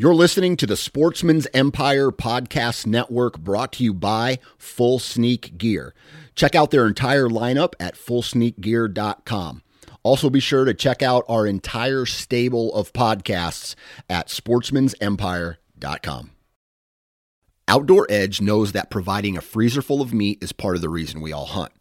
You're listening to the Sportsman's Empire Podcast Network brought to you by Full Sneak Gear. Check out their entire lineup at fullsneakgear.com. Also, be sure to check out our entire stable of podcasts at sportsmansempire.com. Outdoor Edge knows that providing a freezer full of meat is part of the reason we all hunt.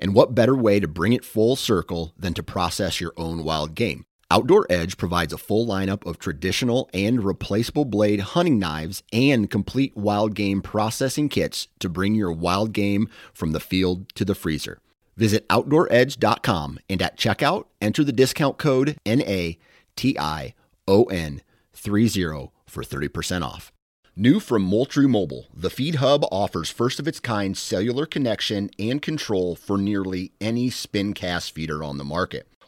And what better way to bring it full circle than to process your own wild game? Outdoor Edge provides a full lineup of traditional and replaceable blade hunting knives and complete wild game processing kits to bring your wild game from the field to the freezer. Visit OutdoorEdge.com and at checkout, enter the discount code NATION30 for 30% off. New from Moultrie Mobile, the Feed Hub offers first of its kind cellular connection and control for nearly any spin cast feeder on the market.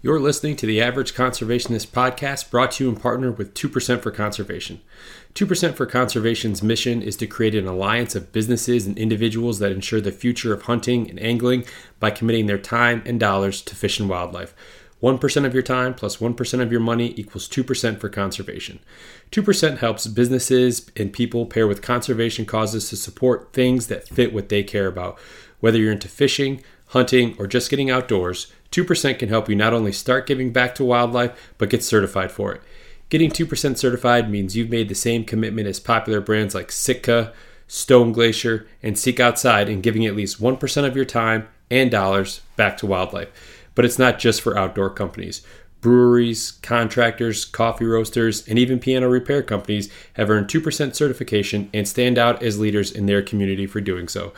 You're listening to the Average Conservationist podcast brought to you in partner with 2% for Conservation. 2% for Conservation's mission is to create an alliance of businesses and individuals that ensure the future of hunting and angling by committing their time and dollars to fish and wildlife. 1% of your time plus 1 of your money equals 2% for conservation. 2% helps businesses and people pair with conservation causes to support things that fit what they care about. Whether you're into fishing, hunting, or just getting outdoors, 2% can help you not only start giving back to wildlife, but get certified for it. Getting 2% certified means you've made the same commitment as popular brands like Sitka, Stone Glacier, and Seek Outside in giving at least 1% of your time and dollars back to wildlife. But it's not just for outdoor companies. Breweries, contractors, coffee roasters, and even piano repair companies have earned 2% certification and stand out as leaders in their community for doing so.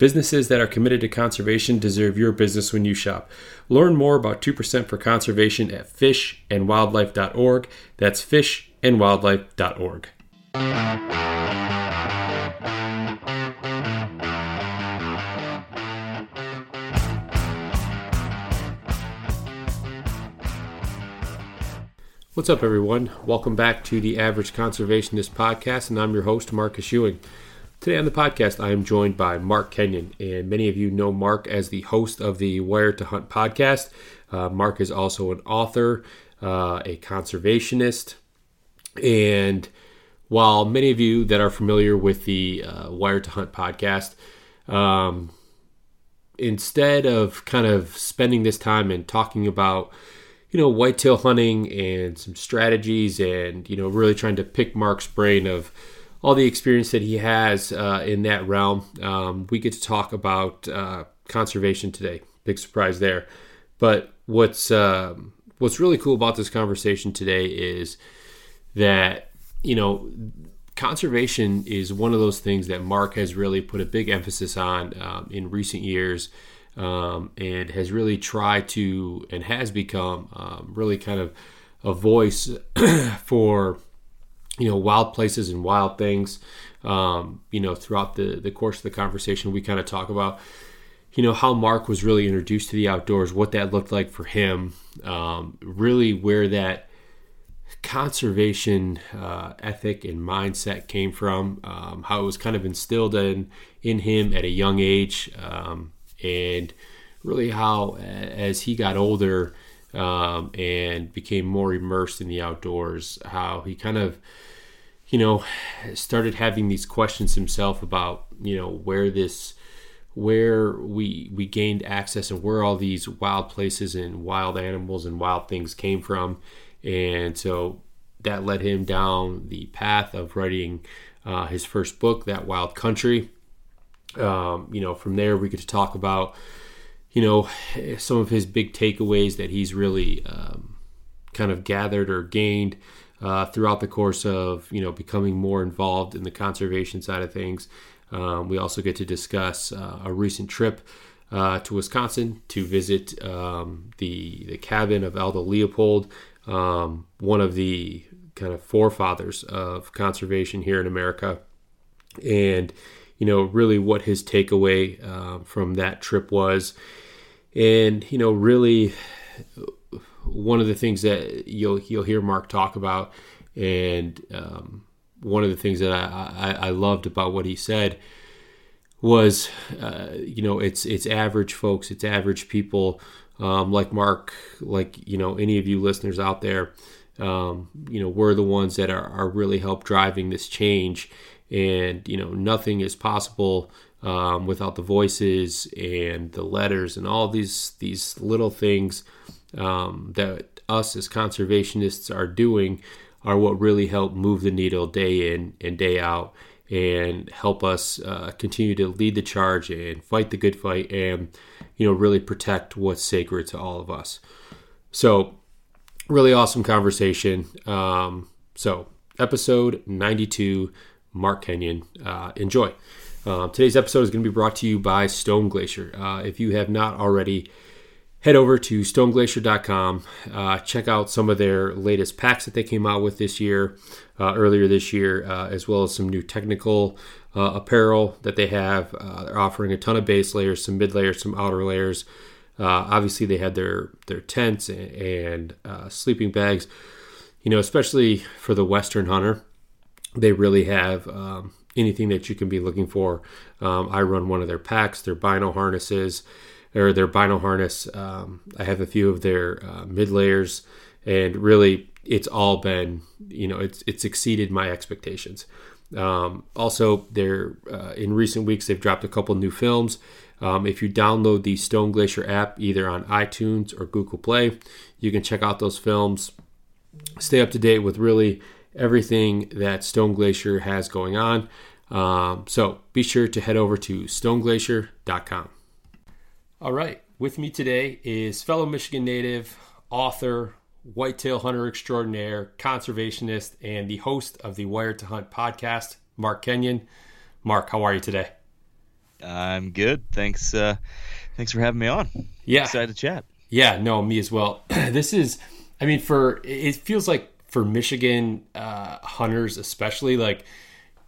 Businesses that are committed to conservation deserve your business when you shop. Learn more about 2% for conservation at fishandwildlife.org. That's fishandwildlife.org. What's up, everyone? Welcome back to the Average Conservationist podcast, and I'm your host, Marcus Ewing. Today on the podcast, I am joined by Mark Kenyon, and many of you know Mark as the host of the Wired to Hunt podcast. Uh, Mark is also an author, uh, a conservationist, and while many of you that are familiar with the uh, Wired to Hunt podcast, um, instead of kind of spending this time and talking about you know, whitetail hunting and some strategies and, you know, really trying to pick Mark's brain of all the experience that he has uh, in that realm. Um, we get to talk about uh, conservation today. Big surprise there. But what's uh, what's really cool about this conversation today is that you know conservation is one of those things that Mark has really put a big emphasis on um, in recent years um, and has really tried to and has become um, really kind of a voice for you know wild places and wild things um, you know throughout the the course of the conversation we kind of talk about you know how mark was really introduced to the outdoors what that looked like for him um, really where that conservation uh, ethic and mindset came from um, how it was kind of instilled in in him at a young age um, and really how as he got older um, and became more immersed in the outdoors, how he kind of you know started having these questions himself about you know where this where we we gained access and where all these wild places and wild animals and wild things came from. And so that led him down the path of writing uh, his first book that wild country. Um, you know, from there we get to talk about you know, some of his big takeaways that he's really um, kind of gathered or gained uh, throughout the course of you know becoming more involved in the conservation side of things. Um, we also get to discuss uh, a recent trip uh, to Wisconsin to visit um, the the cabin of Aldo Leopold, um, one of the kind of forefathers of conservation here in America, and you know really what his takeaway uh, from that trip was, and you know really one of the things that you'll you'll hear Mark talk about, and um, one of the things that I, I, I loved about what he said was, uh, you know, it's it's average folks, it's average people, um, like Mark, like you know, any of you listeners out there, um, you know, we're the ones that are, are really help driving this change, and you know, nothing is possible um, without the voices and the letters and all these these little things um, that us as conservationists are doing are what really help move the needle day in and day out and help us uh, continue to lead the charge and fight the good fight and you know really protect what's sacred to all of us. So really awesome conversation. Um, so episode 92 mark kenyon uh, enjoy. Uh, today's episode is going to be brought to you by stone glacier uh, if you have not already head over to stoneglacier.com. Uh, check out some of their latest packs that they came out with this year, uh, earlier this year, uh, as well as some new technical uh, apparel that they have. Uh, they're offering a ton of base layers, some mid layers, some outer layers. Uh, obviously, they had their their tents and, and sleeping bags. You know, especially for the Western hunter, they really have um, anything that you can be looking for. Um, I run one of their packs, their bino harnesses or their vinyl harness. Um, I have a few of their uh, mid layers, and really, it's all been you know it's it's exceeded my expectations. Um, also, they're uh, in recent weeks they've dropped a couple new films. Um, if you download the Stone Glacier app either on iTunes or Google Play, you can check out those films. Stay up to date with really everything that Stone Glacier has going on. Um, so be sure to head over to stoneglacier.com. All right. With me today is fellow Michigan native, author, whitetail hunter extraordinaire, conservationist, and the host of the Wired to Hunt podcast, Mark Kenyon. Mark, how are you today? I'm good. Thanks. Uh, thanks for having me on. Yeah, excited to chat. Yeah, no, me as well. this is, I mean, for it feels like for Michigan uh, hunters, especially like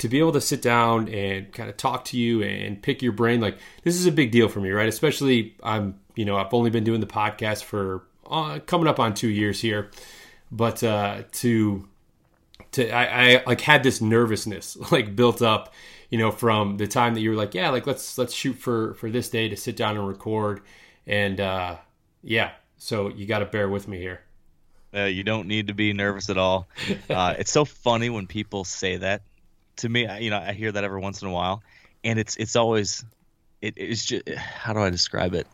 to be able to sit down and kind of talk to you and pick your brain like this is a big deal for me right? Especially i'm you know i've only been doing the podcast for uh, coming up on two years here. But uh to to I, I like had this nervousness like built up you know from the time that you were like yeah like let's let's shoot for for this day to sit down and record. And uh yeah so you got to bear with me here. Uh, you don't need to be nervous at all. Uh, it's so funny when people say that to me, you know, I hear that every once in a while, and it's it's always it, it's just how do I describe it?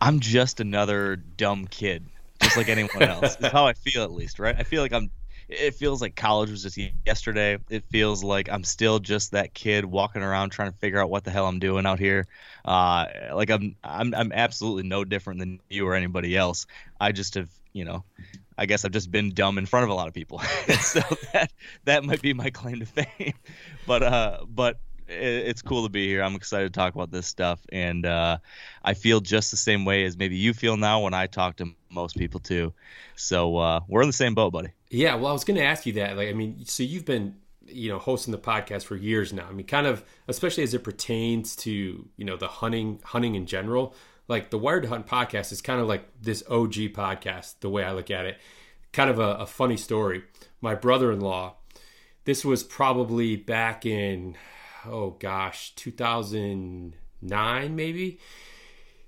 I'm just another dumb kid, just like anyone else. is how I feel at least, right? I feel like I'm. It feels like college was just yesterday. It feels like I'm still just that kid walking around trying to figure out what the hell I'm doing out here. Uh, like I'm, I'm, I'm absolutely no different than you or anybody else. I just have, you know, I guess I've just been dumb in front of a lot of people. so that that might be my claim to fame. But uh, but it's cool to be here. I'm excited to talk about this stuff, and uh, I feel just the same way as maybe you feel now when I talk to most people too. So uh, we're in the same boat, buddy. Yeah. Well, I was going to ask you that. Like, I mean, so you've been you know hosting the podcast for years now. I mean, kind of especially as it pertains to you know the hunting hunting in general like the Wired to Hunt podcast is kind of like this OG podcast, the way I look at it. Kind of a, a funny story. My brother in law, this was probably back in, oh gosh, 2009 maybe.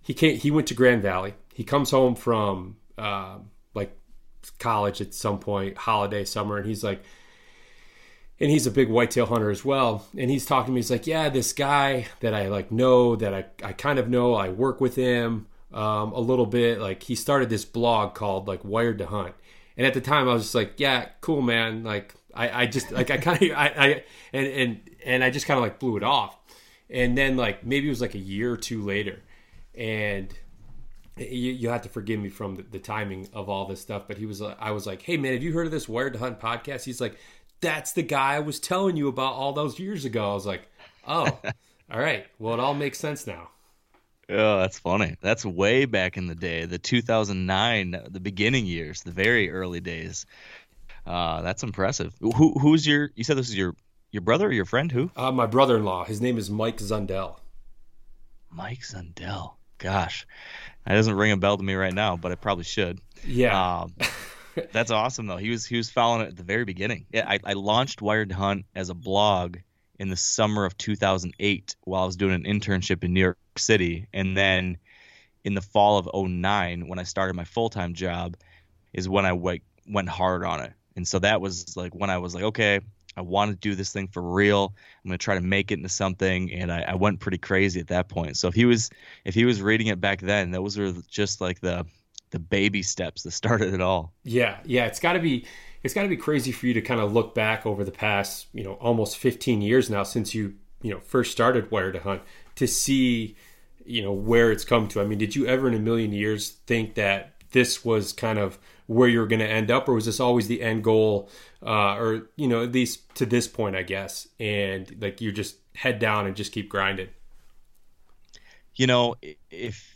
He came, he went to Grand Valley. He comes home from uh, like college at some point, holiday, summer, and he's like, and he's a big whitetail hunter as well. And he's talking to me. He's like, "Yeah, this guy that I like know that I I kind of know. I work with him um, a little bit. Like he started this blog called like Wired to Hunt. And at the time, I was just like, "Yeah, cool, man." Like I I just like I kind of I, I and and and I just kind of like blew it off. And then like maybe it was like a year or two later, and you, you have to forgive me from the, the, timing of all this stuff, but he was, I was like, hey man, have you heard of this Wired to Hunt podcast? He's like, that's the guy I was telling you about all those years ago. I was like, oh, all right. Well, it all makes sense now. Oh, that's funny. That's way back in the day, the 2009, the beginning years, the very early days. Uh, that's impressive. Who who's your? You said this is your your brother or your friend? Who? Uh, my brother-in-law. His name is Mike Zundell. Mike Zundell. Gosh, that doesn't ring a bell to me right now, but it probably should. Yeah. Um, that's awesome though. He was he was following it at the very beginning. Yeah, I, I launched Wired Hunt as a blog in the summer of 2008 while I was doing an internship in New York City, and then in the fall of 09 when I started my full time job is when I went went hard on it. And so that was like when I was like, okay, I want to do this thing for real. I'm gonna try to make it into something, and I, I, went pretty crazy at that point. So if he was if he was reading it back then, those were just like the the baby steps that started it all. Yeah, yeah, it's got to be it's got to be crazy for you to kind of look back over the past you know almost 15 years now since you you know first started Wired to Hunt to see you know where it's come to. I mean, did you ever in a million years think that this was kind of where you're going to end up, or was this always the end goal, uh, or you know at least to this point, I guess, and like you just head down and just keep grinding. You know, if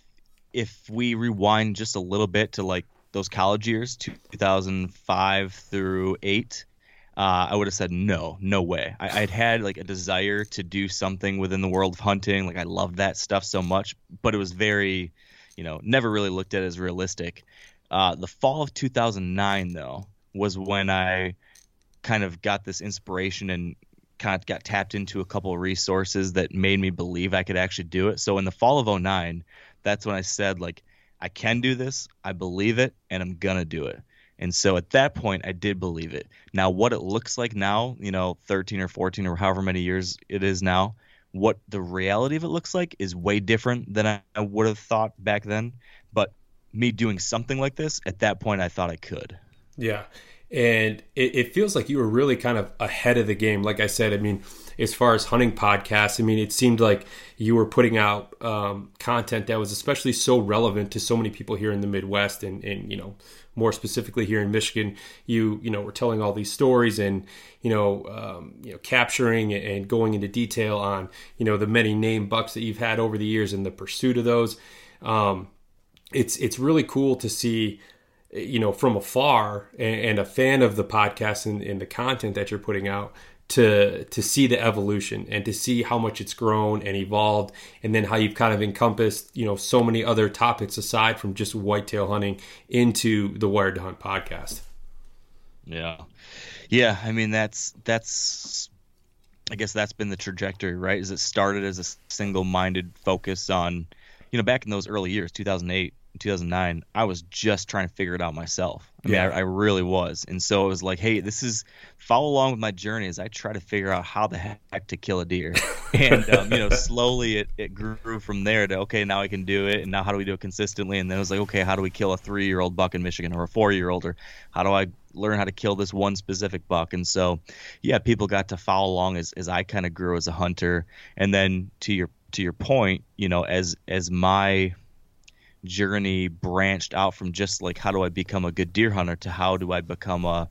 if we rewind just a little bit to like those college years, 2005 through eight, uh, I would have said no, no way. I, would had like a desire to do something within the world of hunting. Like I loved that stuff so much, but it was very, you know, never really looked at as realistic. Uh, the fall of 2009, though, was when I kind of got this inspiration and kind of got tapped into a couple resources that made me believe I could actually do it. So in the fall of 09, that's when I said like I can do this, I believe it, and I'm gonna do it. And so at that point, I did believe it. Now, what it looks like now, you know, 13 or 14 or however many years it is now, what the reality of it looks like is way different than I, I would have thought back then. But me doing something like this, at that point, I thought I could. Yeah. And it, it feels like you were really kind of ahead of the game. Like I said, I mean, as far as hunting podcasts, I mean, it seemed like you were putting out um, content that was especially so relevant to so many people here in the Midwest and, and, you know, more specifically here in Michigan, you, you know, were telling all these stories and, you know, um, you know, capturing and going into detail on, you know, the many name bucks that you've had over the years and the pursuit of those. Um, it's, it's really cool to see, you know, from afar and, a fan of the podcast and, and the content that you're putting out to to see the evolution and to see how much it's grown and evolved and then how you've kind of encompassed you know so many other topics aside from just whitetail hunting into the wired to hunt podcast. Yeah. Yeah i mean that's that's i guess that's been the trajectory right? Is it started as a single-minded focus on you know back in those early years 2008 2009, I was just trying to figure it out myself. I mean, yeah. I, I, really was. And so it was like, hey, this is follow along with my journey as I try to figure out how the heck to kill a deer. and, um, you know, slowly it, it grew from there to, okay, now I can do it. And now how do we do it consistently? And then it was like, okay, how do we kill a three year old buck in Michigan or a four year old? Or how do I learn how to kill this one specific buck? And so, yeah, people got to follow along as, as I kind of grew as a hunter. And then to your, to your point, you know, as, as my, journey branched out from just like how do I become a good deer hunter to how do I become a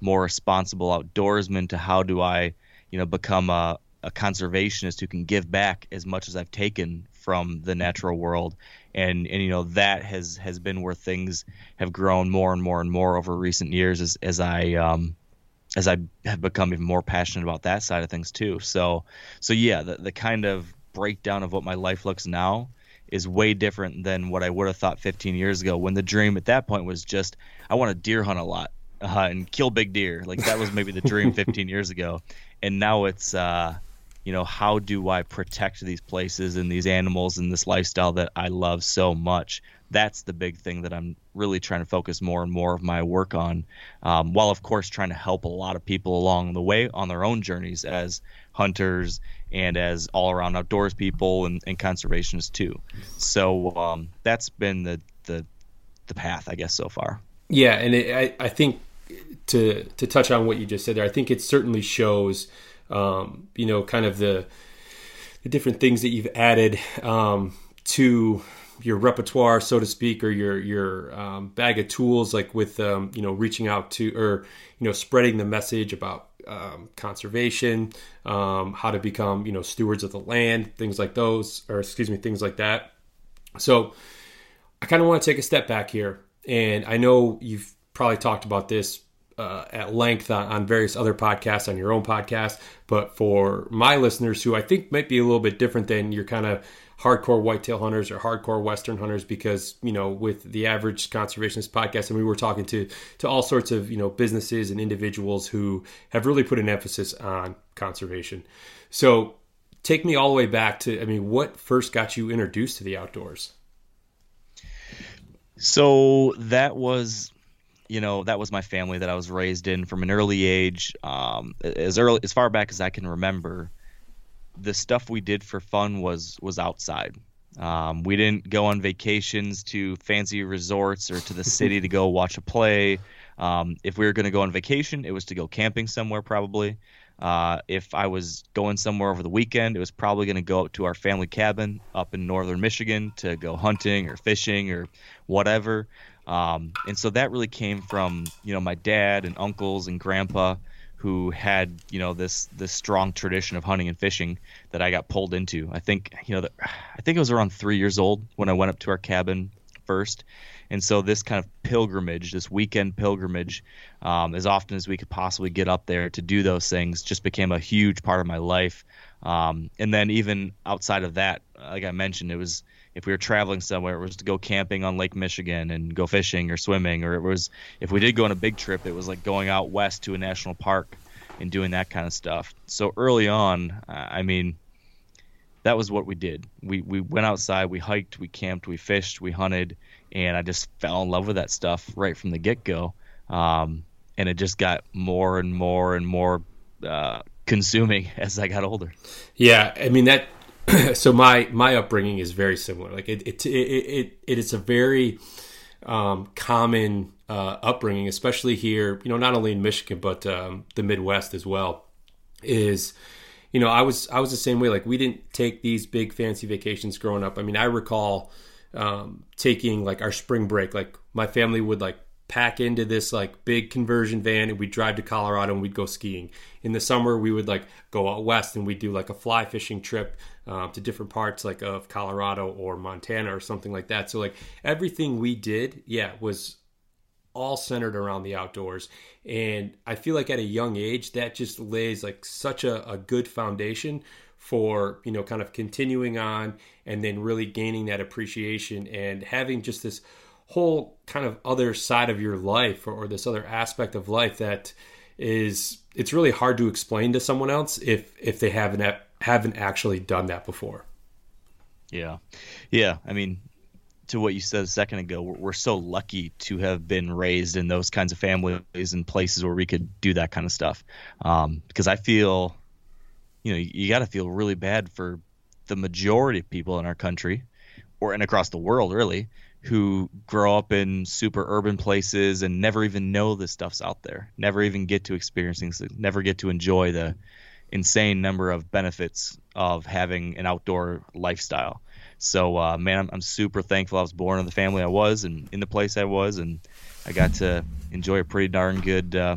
more responsible outdoorsman to how do I, you know, become a, a conservationist who can give back as much as I've taken from the natural world. And and you know that has has been where things have grown more and more and more over recent years as as I um as I have become even more passionate about that side of things too. So so yeah, the the kind of breakdown of what my life looks now is way different than what I would have thought 15 years ago. When the dream at that point was just I want to deer hunt a lot uh, and kill big deer. Like that was maybe the dream 15 years ago, and now it's uh, you know how do I protect these places and these animals and this lifestyle that I love so much. That's the big thing that I'm really trying to focus more and more of my work on, um, while of course trying to help a lot of people along the way on their own journeys as hunters and as all around outdoors people and, and conservationists too. So um, that's been the, the the path, I guess, so far. Yeah, and it, I I think to to touch on what you just said there, I think it certainly shows, um, you know, kind of the the different things that you've added um, to your repertoire, so to speak, or your your um, bag of tools, like with um, you know reaching out to or you know spreading the message about um, conservation, um, how to become you know stewards of the land, things like those, or excuse me, things like that. So I kind of want to take a step back here, and I know you've probably talked about this uh, at length on, on, various other podcasts on your own podcast. But for my listeners, who I think might be a little bit different than your kind of hardcore whitetail hunters or hardcore western hunters, because you know, with the average conservationist podcast, and we were talking to to all sorts of you know businesses and individuals who have really put an emphasis on conservation. So take me all the way back to, I mean, what first got you introduced to the outdoors? So that was you know that was my family that I was raised in from an early age. Um, as early as far back as I can remember, the stuff we did for fun was was outside. Um, we didn't go on vacations to fancy resorts or to the city to go watch a play. Um, if we were going to go on vacation, it was to go camping somewhere probably. Uh, if I was going somewhere over the weekend, it was probably going to go up to our family cabin up in northern Michigan to go hunting or fishing or whatever. Um, and so that really came from you know my dad and uncles and grandpa who had you know this this strong tradition of hunting and fishing that I got pulled into. I think you know the, I think it was around three years old when I went up to our cabin first, and so this kind of pilgrimage, this weekend pilgrimage, um, as often as we could possibly get up there to do those things, just became a huge part of my life. Um, and then even outside of that, like I mentioned, it was if we were traveling somewhere, it was to go camping on Lake Michigan and go fishing or swimming, or it was if we did go on a big trip, it was like going out west to a national park and doing that kind of stuff. So early on, I mean, that was what we did. We we went outside, we hiked, we camped, we fished, we hunted, and I just fell in love with that stuff right from the get go. Um, and it just got more and more and more uh, consuming as I got older. Yeah, I mean that so my my upbringing is very similar. Like it it it it, it is a very um, common uh, upbringing, especially here. You know, not only in Michigan but um, the Midwest as well. Is you know I was I was the same way. Like we didn't take these big fancy vacations growing up. I mean, I recall um, taking like our spring break. Like my family would like pack into this like big conversion van and we'd drive to Colorado and we'd go skiing. In the summer, we would like go out west and we'd do like a fly fishing trip um, to different parts like of Colorado or Montana or something like that. So like everything we did, yeah, was all centered around the outdoors. And I feel like at a young age, that just lays like such a, a good foundation for you know kind of continuing on and then really gaining that appreciation and having just this whole kind of other side of your life or, or this other aspect of life that is it's really hard to explain to someone else if if they haven't haven't actually done that before. Yeah, yeah. I mean, to what you said a second ago, we're, we're, so lucky to have been raised in those kinds of families and places where we could do that kind of stuff. Um, because I feel, you know, you, you got to feel really bad for the majority of people in our country, or and across the world, really, who grow up in super urban places and never even know this stuff's out there, never even get to experience things, never get to enjoy the insane number of benefits of having an outdoor lifestyle. So, uh, man, I'm, I'm, super thankful I was born in the family I was and in the place I was, and I got to enjoy a pretty darn good uh,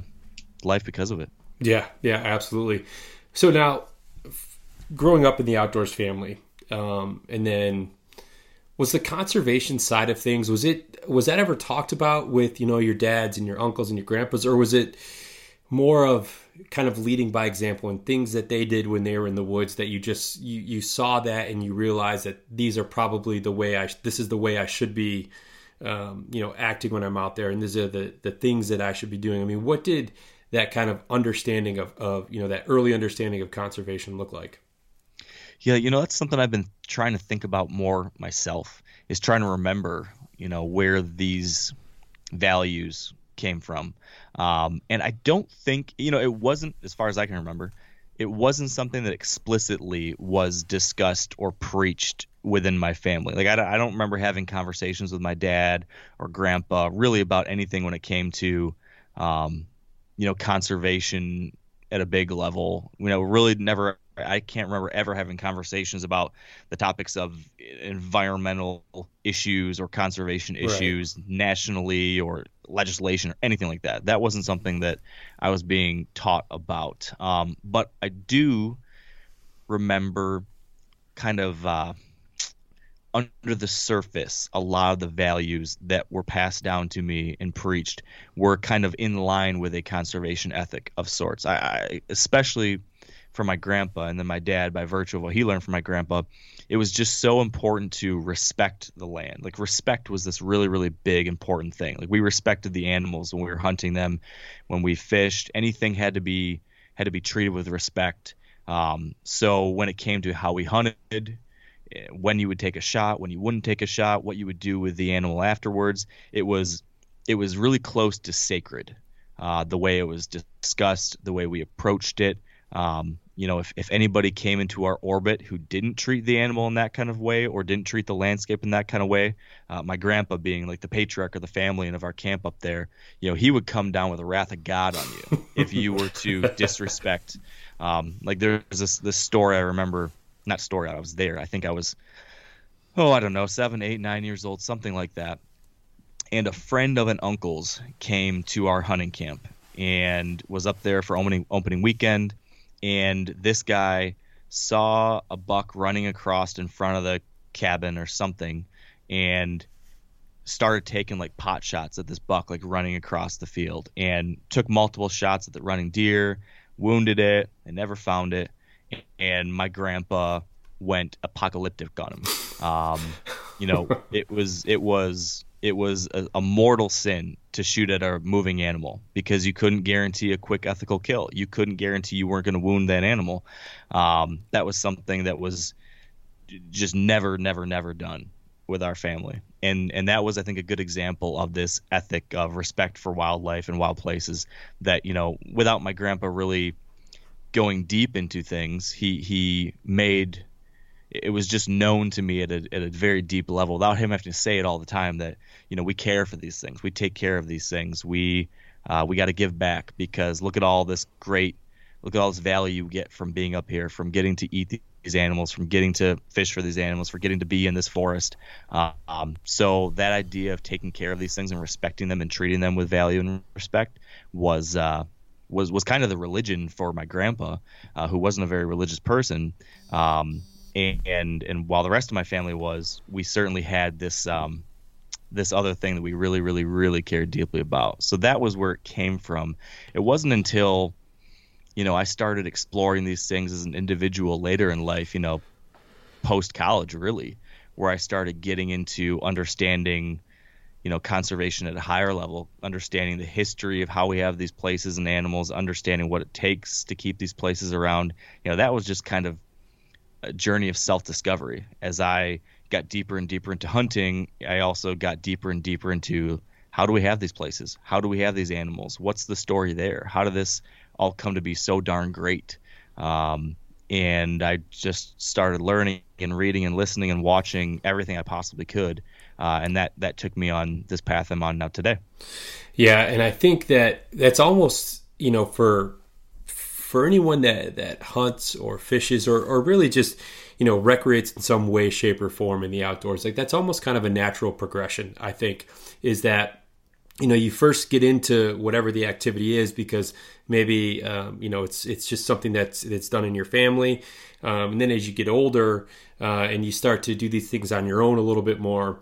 life because of it. Yeah, yeah, absolutely. So now, growing up in the outdoors family, um, and then was the conservation side of things was it was that ever talked about with you know your dads and your uncles and your grandpas or was it more of kind of leading by example and things that they did when they were in the woods that you just you, you saw that and you realize that these are probably the way I this is the way I should be um, you know acting when I'm out there and these are the the things that I should be doing. I mean what did that kind of understanding of of you know that early understanding of conservation look like? Yeah, you know, that's something I've been trying to think about more myself is trying to remember, you know, where these values came from. Um, and I don't think, you know, it wasn't, as far as I can remember, it wasn't something that explicitly was discussed or preached within my family. Like, I, I don't remember having conversations with my dad or grandpa really about anything when it came to, um, you know, conservation at a big level. You know, really never I can't remember ever having conversations about the topics of environmental issues or conservation issues right. nationally or legislation or anything like that. That wasn't something that I was being taught about. Um, but I do remember kind of uh, under the surface, a lot of the values that were passed down to me and preached were kind of in line with a conservation ethic of sorts. I, I especially from my grandpa and then my dad by virtue of what he learned from my grandpa it was just so important to respect the land. Like respect was this really really big important thing. Like we respected the animals when we were hunting them when we fished. Anything had to be had to be treated with respect. Um, so when it came to how we hunted eh, when you would take a shot when you wouldn't take a shot what you would do with the animal afterwards it was it was really close to sacred uh, the way it was discussed the way we approached it. Um, you know, if, if anybody came into our orbit who didn't treat the animal in that kind of way or didn't treat the landscape in that kind of way, uh, my grandpa being like the patriarch of the family and of our camp up there, you know, he would come down with the wrath of God on you if you were to disrespect. Um, like there's this this story I remember, not story, I was there. I think I was, oh, I don't know, seven, eight, nine years old, something like that. And a friend of an uncle's came to our hunting camp and was up there for opening opening weekend and this guy saw a buck running across in front of the cabin or something and started taking like pot shots at this buck like running across the field and took multiple shots at the running deer wounded it and never found it and my grandpa went apocalyptic on him. Um, you know it was it was it was a, a, mortal sin to shoot at a moving animal because you couldn't guarantee a quick ethical kill. You couldn't guarantee you weren't going to wound that animal. Um, that was something that was just never, never, never done with our family. And and that was, I think, a good example of this ethic of respect for wildlife and wild places. That you know, without my grandpa really going deep into things, he he made it was just known to me at a, at a very deep level without him having to say it all the time that you know we care for these things. We take care of these things. We uh, we got to give back because look at all this great look at all this value you get from being up here from getting to eat these animals from getting to fish for these animals for getting to be in this forest. Um, so that idea of taking care of these things and respecting them and treating them with value and respect was uh, was was kind of the religion for my grandpa, uh, who wasn't a very religious person. Um, and and while the rest of my family was, we certainly had this um, this other thing that we really, really, really cared deeply about. So that was where it came from. It wasn't until you know I started exploring these things as an individual later in life, you know, post college, really, where I started getting into understanding you know conservation at a higher level understanding the history of how we have these places and animals understanding what it takes to keep these places around you know that was just kind of journey of self discovery. As I got deeper and deeper into hunting, I also got deeper and deeper into how do we have these places? How do we have these animals? What's the story there? How did this all come to be so darn great? Um, and I just started learning and reading and listening and watching everything I possibly could, uh, and that that took me on this path I'm on now today. Yeah, and I think that that's almost you know for for anyone that that hunts or fishes or or really just you know recreates in some way shape or form in the outdoors like that's almost kind of a natural progression i think is that you know you first get into whatever the activity is because maybe um, you know it's it's just something that's that's done in your family. Um, and then as you get older uh, and you start to do these things on your own a little bit more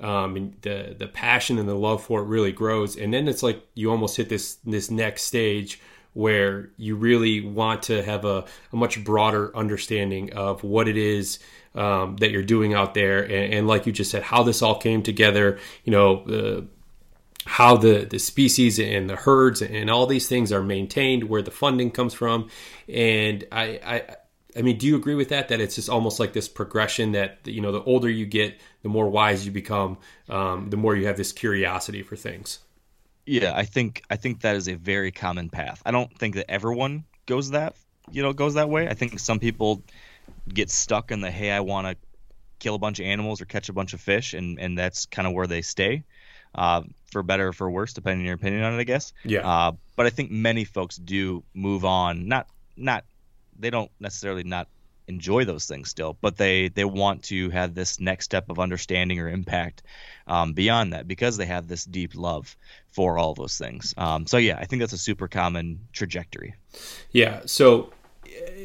um, and the the passion and the love for it really grows. And then it's like you almost hit this this next stage where you really want to have a, a much broader understanding of what it is um, that you're doing out there, and, and, like you just said, how this all came together. You know, uh, how the the species and the herds and all these things are maintained, where the funding comes from, and I. I I mean, do you agree with that? That it's just almost like this progression that you know, the older you get, the more wise you become, um, the more you have this curiosity for things. Yeah, I think I think that is a very common path. I don't think that everyone goes that you know goes that way. I think some people get stuck in the hey, I want to kill a bunch of animals or catch a bunch of fish, and and that's kind of where they stay. Uh, for better or for worse, depending on your opinion on it, I guess. Yeah. Uh, but I think many folks do move on, not not they don't necessarily not enjoy those things still, but they they want to have this next step of understanding or impact um, beyond that because they have this deep love for all those things. Um, so yeah, I think that's a super common trajectory. Yeah. So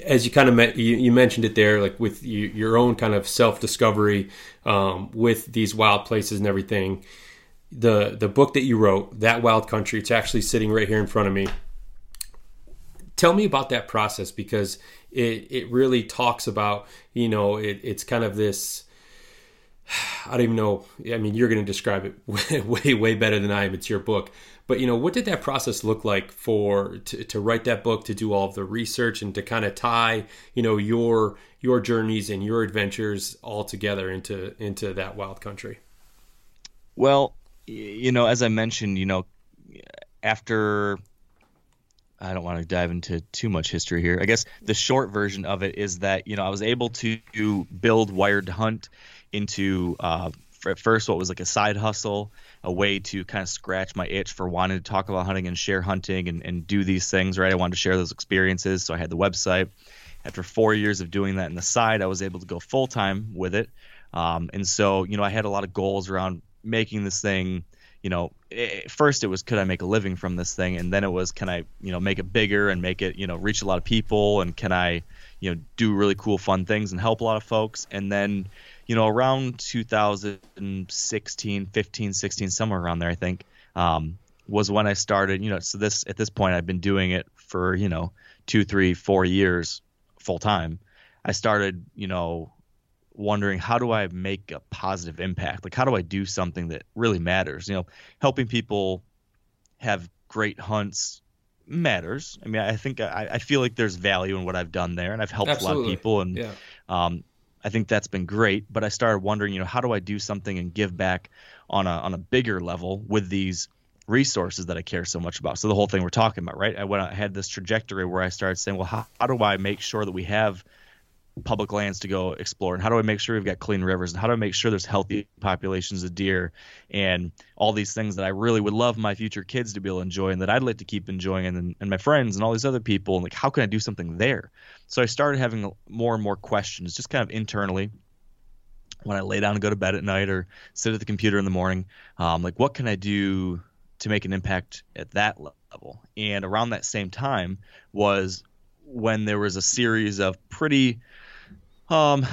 as you kind of met, you, you, mentioned it there, like with you, your own kind of self discovery um, with these wild places and everything. The the book that you wrote, that wild country, it's actually sitting right here in front of me. Tell me about that process because it it really talks about you know it, it's kind of this. I don't even know. I mean, you're going to describe it way, way, way better than I am. It's your book, but you know, what did that process look like for to, to write that book, to do all of the research, and to kind of tie you know your your journeys and your adventures all together into into that wild country? Well, you know, as I mentioned, you know, after I don't want to dive into too much history here. I guess the short version of it is that you know I was able to build Wired Hunt into uh, at first what was like a side hustle, a way to kind of scratch my itch for wanting to talk about hunting and share hunting and, and do these things, right? I wanted to share those experiences. So I had the website. After four years of doing that in the side, I was able to go full time with it. Um, and so, you know, I had a lot of goals around making this thing, you know, it, first it was could I make a living from this thing? And then it was can I, you know, make it bigger and make it, you know, reach a lot of people? And can I, you know, do really cool, fun things and help a lot of folks? And then, you know, around 2016, 15, 16, somewhere around there, I think, um, was when I started. You know, so this at this point, I've been doing it for you know two, three, four years full time. I started, you know, wondering how do I make a positive impact? Like, how do I do something that really matters? You know, helping people have great hunts matters. I mean, I think I, I feel like there's value in what I've done there, and I've helped Absolutely. a lot of people, and yeah. um, I think that's been great. But I started wondering, you know, how do I do something and give back on a on a bigger level with these resources that I care so much about? So the whole thing we're talking about, right? I went I had this trajectory where I started saying, well, how, how do I make sure that we have public lands to go explore? And how do i make sure we've got clean rivers? And how do i make sure there's healthy populations of deer? And all these things that i really would love my future kids to be able to enjoy and that i'd like to keep enjoying and, and my friends and all these other people. And like how can i do something there? So i started having more and more questions just kind of internally when i lay down and go to bed at night or sit at the computer in the morning um, like what can i do to make an impact at that level? And around that same time was when there was a series of pretty um,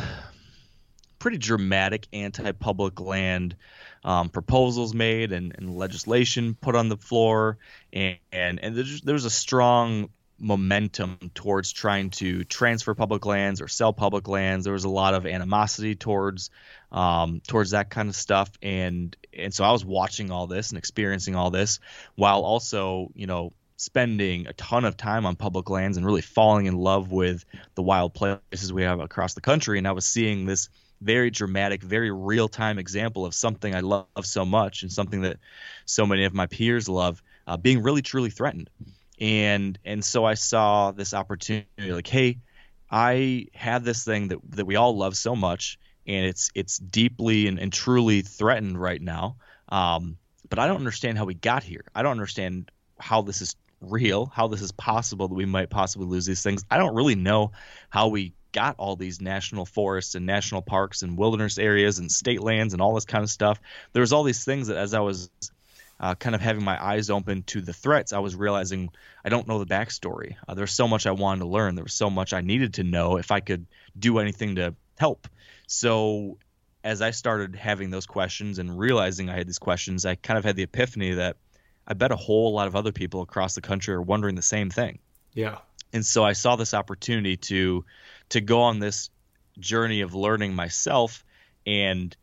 pretty dramatic anti-public land um, proposals made and, and, legislation put on the floor, and and, and there's, there was a strong momentum towards trying to transfer public lands or sell public lands. There was a lot of animosity towards um, towards that kind of stuff, and and so I was watching all this and experiencing all this while also you know spending a ton of time on public lands and really falling in love with the wild places we have across the country. And I was seeing this very dramatic, very real time example of something I love so much and something that so many of my peers love uh, being really truly threatened. And and so I saw this opportunity like, hey, I have this thing that that we all love so much, and it's it's deeply and, and truly threatened right now. Um, but I don't understand how we got here. I don't understand how this is real, how this is possible that we might possibly lose these things. I don't really know how we got all these national forests and national parks and wilderness areas and state lands and all this kind of stuff. There was all these things that as I was uh, kind of having my eyes open to the threats, I was realizing I don't know the backstory. Uh, there's so much I wanted to learn. There was so much I needed to know if I could do anything to help. So as I started having those questions and realizing I had these questions, I kind of had the epiphany that – I bet a whole lot of other people across the country are wondering the same thing. Yeah. And so I saw this opportunity to to go on this journey of learning myself and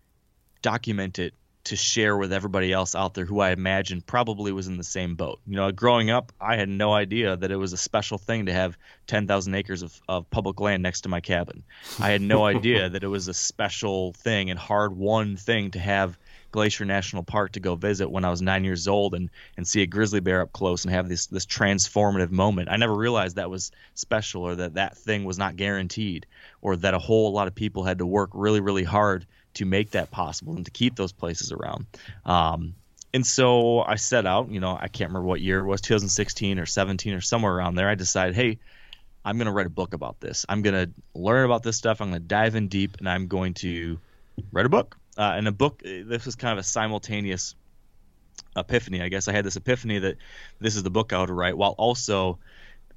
document it to share with everybody else out there who I imagine probably was in the same boat. You know, growing up, I had no idea that it was a special thing to have 10,000 acres of, of public land next to my cabin. I had no idea that it was a special thing and hard won thing to have Glacier National Park to go visit when I was nine years old and and see a grizzly bear up close and have this this transformative moment. I never realized that was special or that that thing was not guaranteed or that a whole lot of people had to work really really hard to make that possible and to keep those places around. Um, and so I set out, you know, I can't remember what year it was, 2016 or 17 or somewhere around there. I decided, hey, I'm going to write a book about this. I'm going to learn about this stuff. I'm going to dive in deep, and I'm going to write a book. Uh, and a book. Uh, this was kind of a simultaneous epiphany. I guess I had this epiphany that this is the book I would write, while also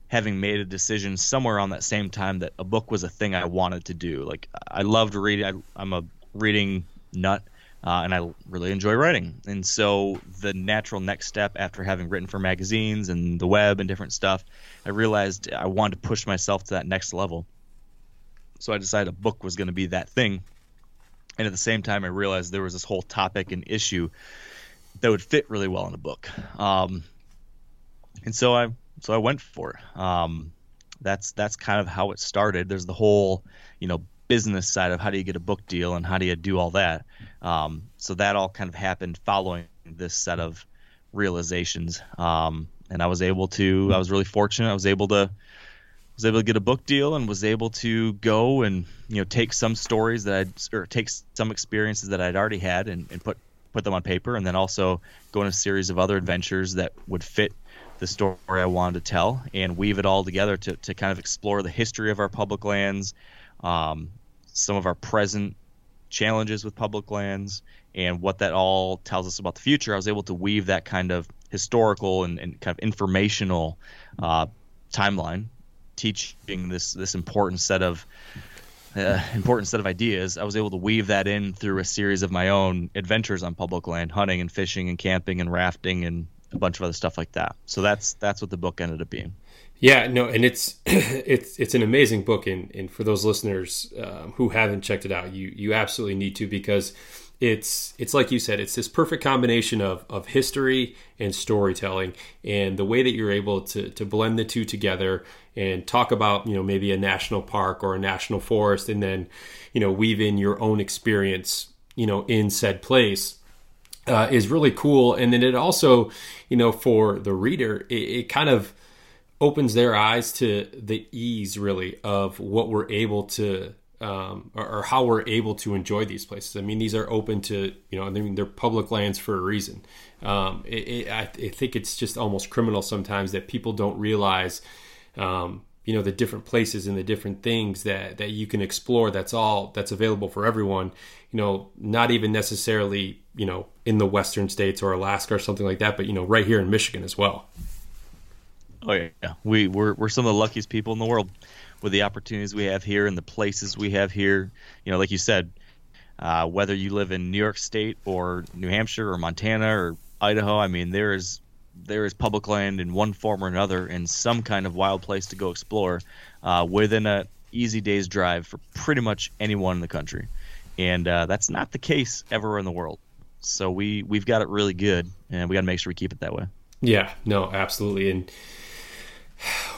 having made a decision somewhere on that same time that a book was a thing I wanted to do. Like I loved reading. I, I'm a reading nut. Uh, and I really enjoy writing. And so the natural next step after having written for magazines and the web and different stuff, I realized I wanted to push myself to that next level. So I decided a book was going to be that thing. And at the same time, I realized there was this whole topic and issue that would fit really well in a book. Um, and so I so I went for it. Um, that's that's kind of how it started. There's the whole you know business side of how do you get a book deal and how do you do all that. Um, so that all kind of happened following this set of realizations. Um, and I was able to. I was really fortunate. I was able to was able to get a book deal and was able to go and you know take some stories that I'd or take some experiences that I'd already had and, and put put them on paper and then also go on a series of other adventures that would fit the story I wanted to tell and weave it all together to, to kind of explore the history of our public lands, um, some of our present challenges with public lands, and what that all tells us about the future. I was able to weave that kind of historical and, and kind of informational uh, timeline, teaching this this important set of uh, important set of ideas. I was able to weave that in through a series of my own adventures on public land, hunting and fishing and camping and rafting and a bunch of other stuff like that. So that's that's what the book ended up being. Yeah, no, and it's it's it's an amazing book, and and for those listeners um, who haven't checked it out, you you absolutely need to because it's it's like you said, it's this perfect combination of of history and storytelling, and the way that you're able to to blend the two together and talk about you know maybe a national park or a national forest, and then you know weave in your own experience you know in said place. Uh, is really cool, and then it also, you know, for the reader, it, it kind of opens their eyes to the ease really of what we're able to um, or, or, how we're able to enjoy these places. I mean, these are open to you know, I mean, they're public lands for a reason. Um, it, it, I, I, think it's just almost criminal sometimes that people don't realize, um, you know, the different places and the different things that that you can explore. That's all that's available for everyone. You know, not even necessarily you know in the western states or Alaska or something like that, but you know, right here in Michigan as well. Oh yeah, we we're we're some of the luckiest people in the world with the opportunities we have here and the places we have here. You know, like you said, uh, whether you live in New York State or New Hampshire or Montana or Idaho, I mean, there is there is public land in one form or another in some kind of wild place to go explore uh, within a easy day's drive for pretty much anyone in the country, and uh, that's not the case everywhere in the world. So we we've got it really good, and we got to make sure we keep it that way. Yeah, no, absolutely, and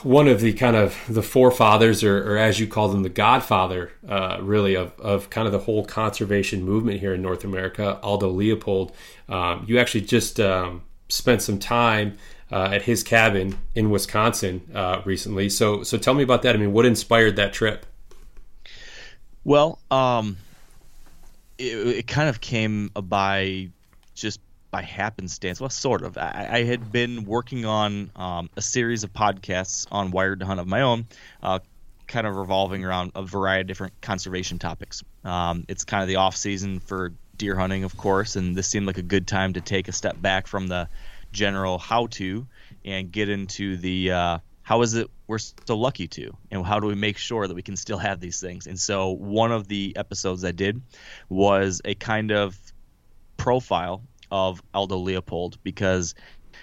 one of the kind of the forefathers, or, or as you call them, the godfather, uh, really of, of kind of the whole conservation movement here in North America, Aldo Leopold. Um, you actually just um, spent some time uh, at his cabin in Wisconsin uh, recently. So, so tell me about that. I mean, what inspired that trip? Well, um, it, it kind of came by just by happenstance. Well, sort of. I, I had been working on um, a series of podcasts on Wired to Hunt of my own, uh, kind of revolving around a variety of different conservation topics. Um, it's kind of the off season for deer hunting, of course, and this seemed like a good time to take a step back from the general how to and get into the uh, how is it we're so lucky to and how do we make sure that we can still have these things and so one of the episodes i did was a kind of profile of Aldo Leopold because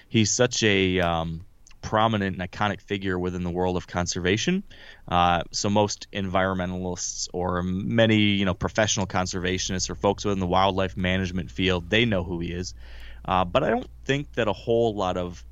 he's such a um, prominent and iconic figure within the world of conservation. Uh, so most environmentalists or many you know professional conservationists or folks within the wildlife management field they know who he is. Uh, but I don't think that a whole lot of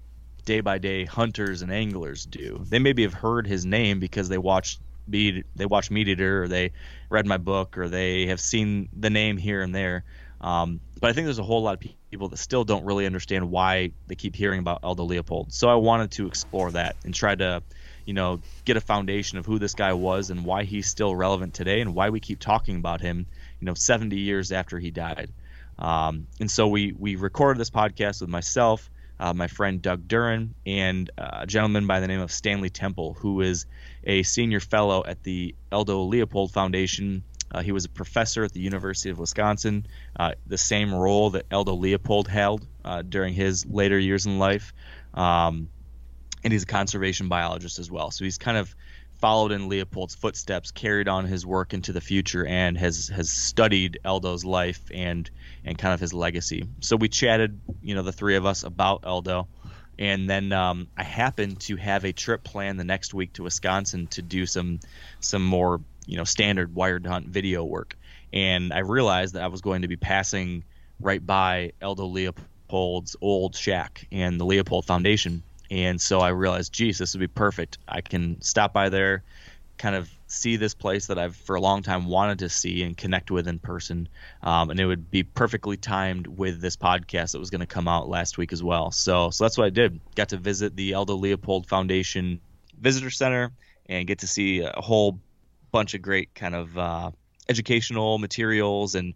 day by day hunters and anglers do. They maybe have heard his name because they watched Meat, they watch MeatEater or they read my book or they have seen the name here and there. Um, but I think there's a whole lot of people that still don't really understand why they keep hearing about Aldo Leopold. So I wanted to explore that and try to, you know, get a foundation of who this guy was and why he's still relevant today and why we keep talking about him, you know, 70 years after he died. Um, and so we we recorded this podcast with myself, uh, my friend Doug Duren, and uh, a gentleman by the name of Stanley Temple, who is a senior fellow at the Aldo Leopold Foundation. Uh, he was a professor at the University of Wisconsin, uh, the same role that Aldo Leopold held uh, during his later years in life. Um, and he's a conservation biologist as well. So he's kind of followed in Leopold's footsteps, carried on his work into the future, and has has studied Aldo's life and and kind of his legacy. So we chatted, you know, the three of us about Eldo. and then um, I happened to have a trip planned the next week to Wisconsin to do some some more you know standard wired hunt video work, and I realized that I was going to be passing right by Aldo Leopold's old shack and the Leopold Foundation and so I realized, geez, this would be perfect. I can stop by there, kind of see this place that I've for a long time wanted to see and connect with in person. Um, and it would be perfectly timed with this podcast that was going to come out last week as well. So, so that's what I did. Got to visit the Aldo Leopold Foundation Visitor Center and get to see a whole bunch of great kind of uh, educational materials and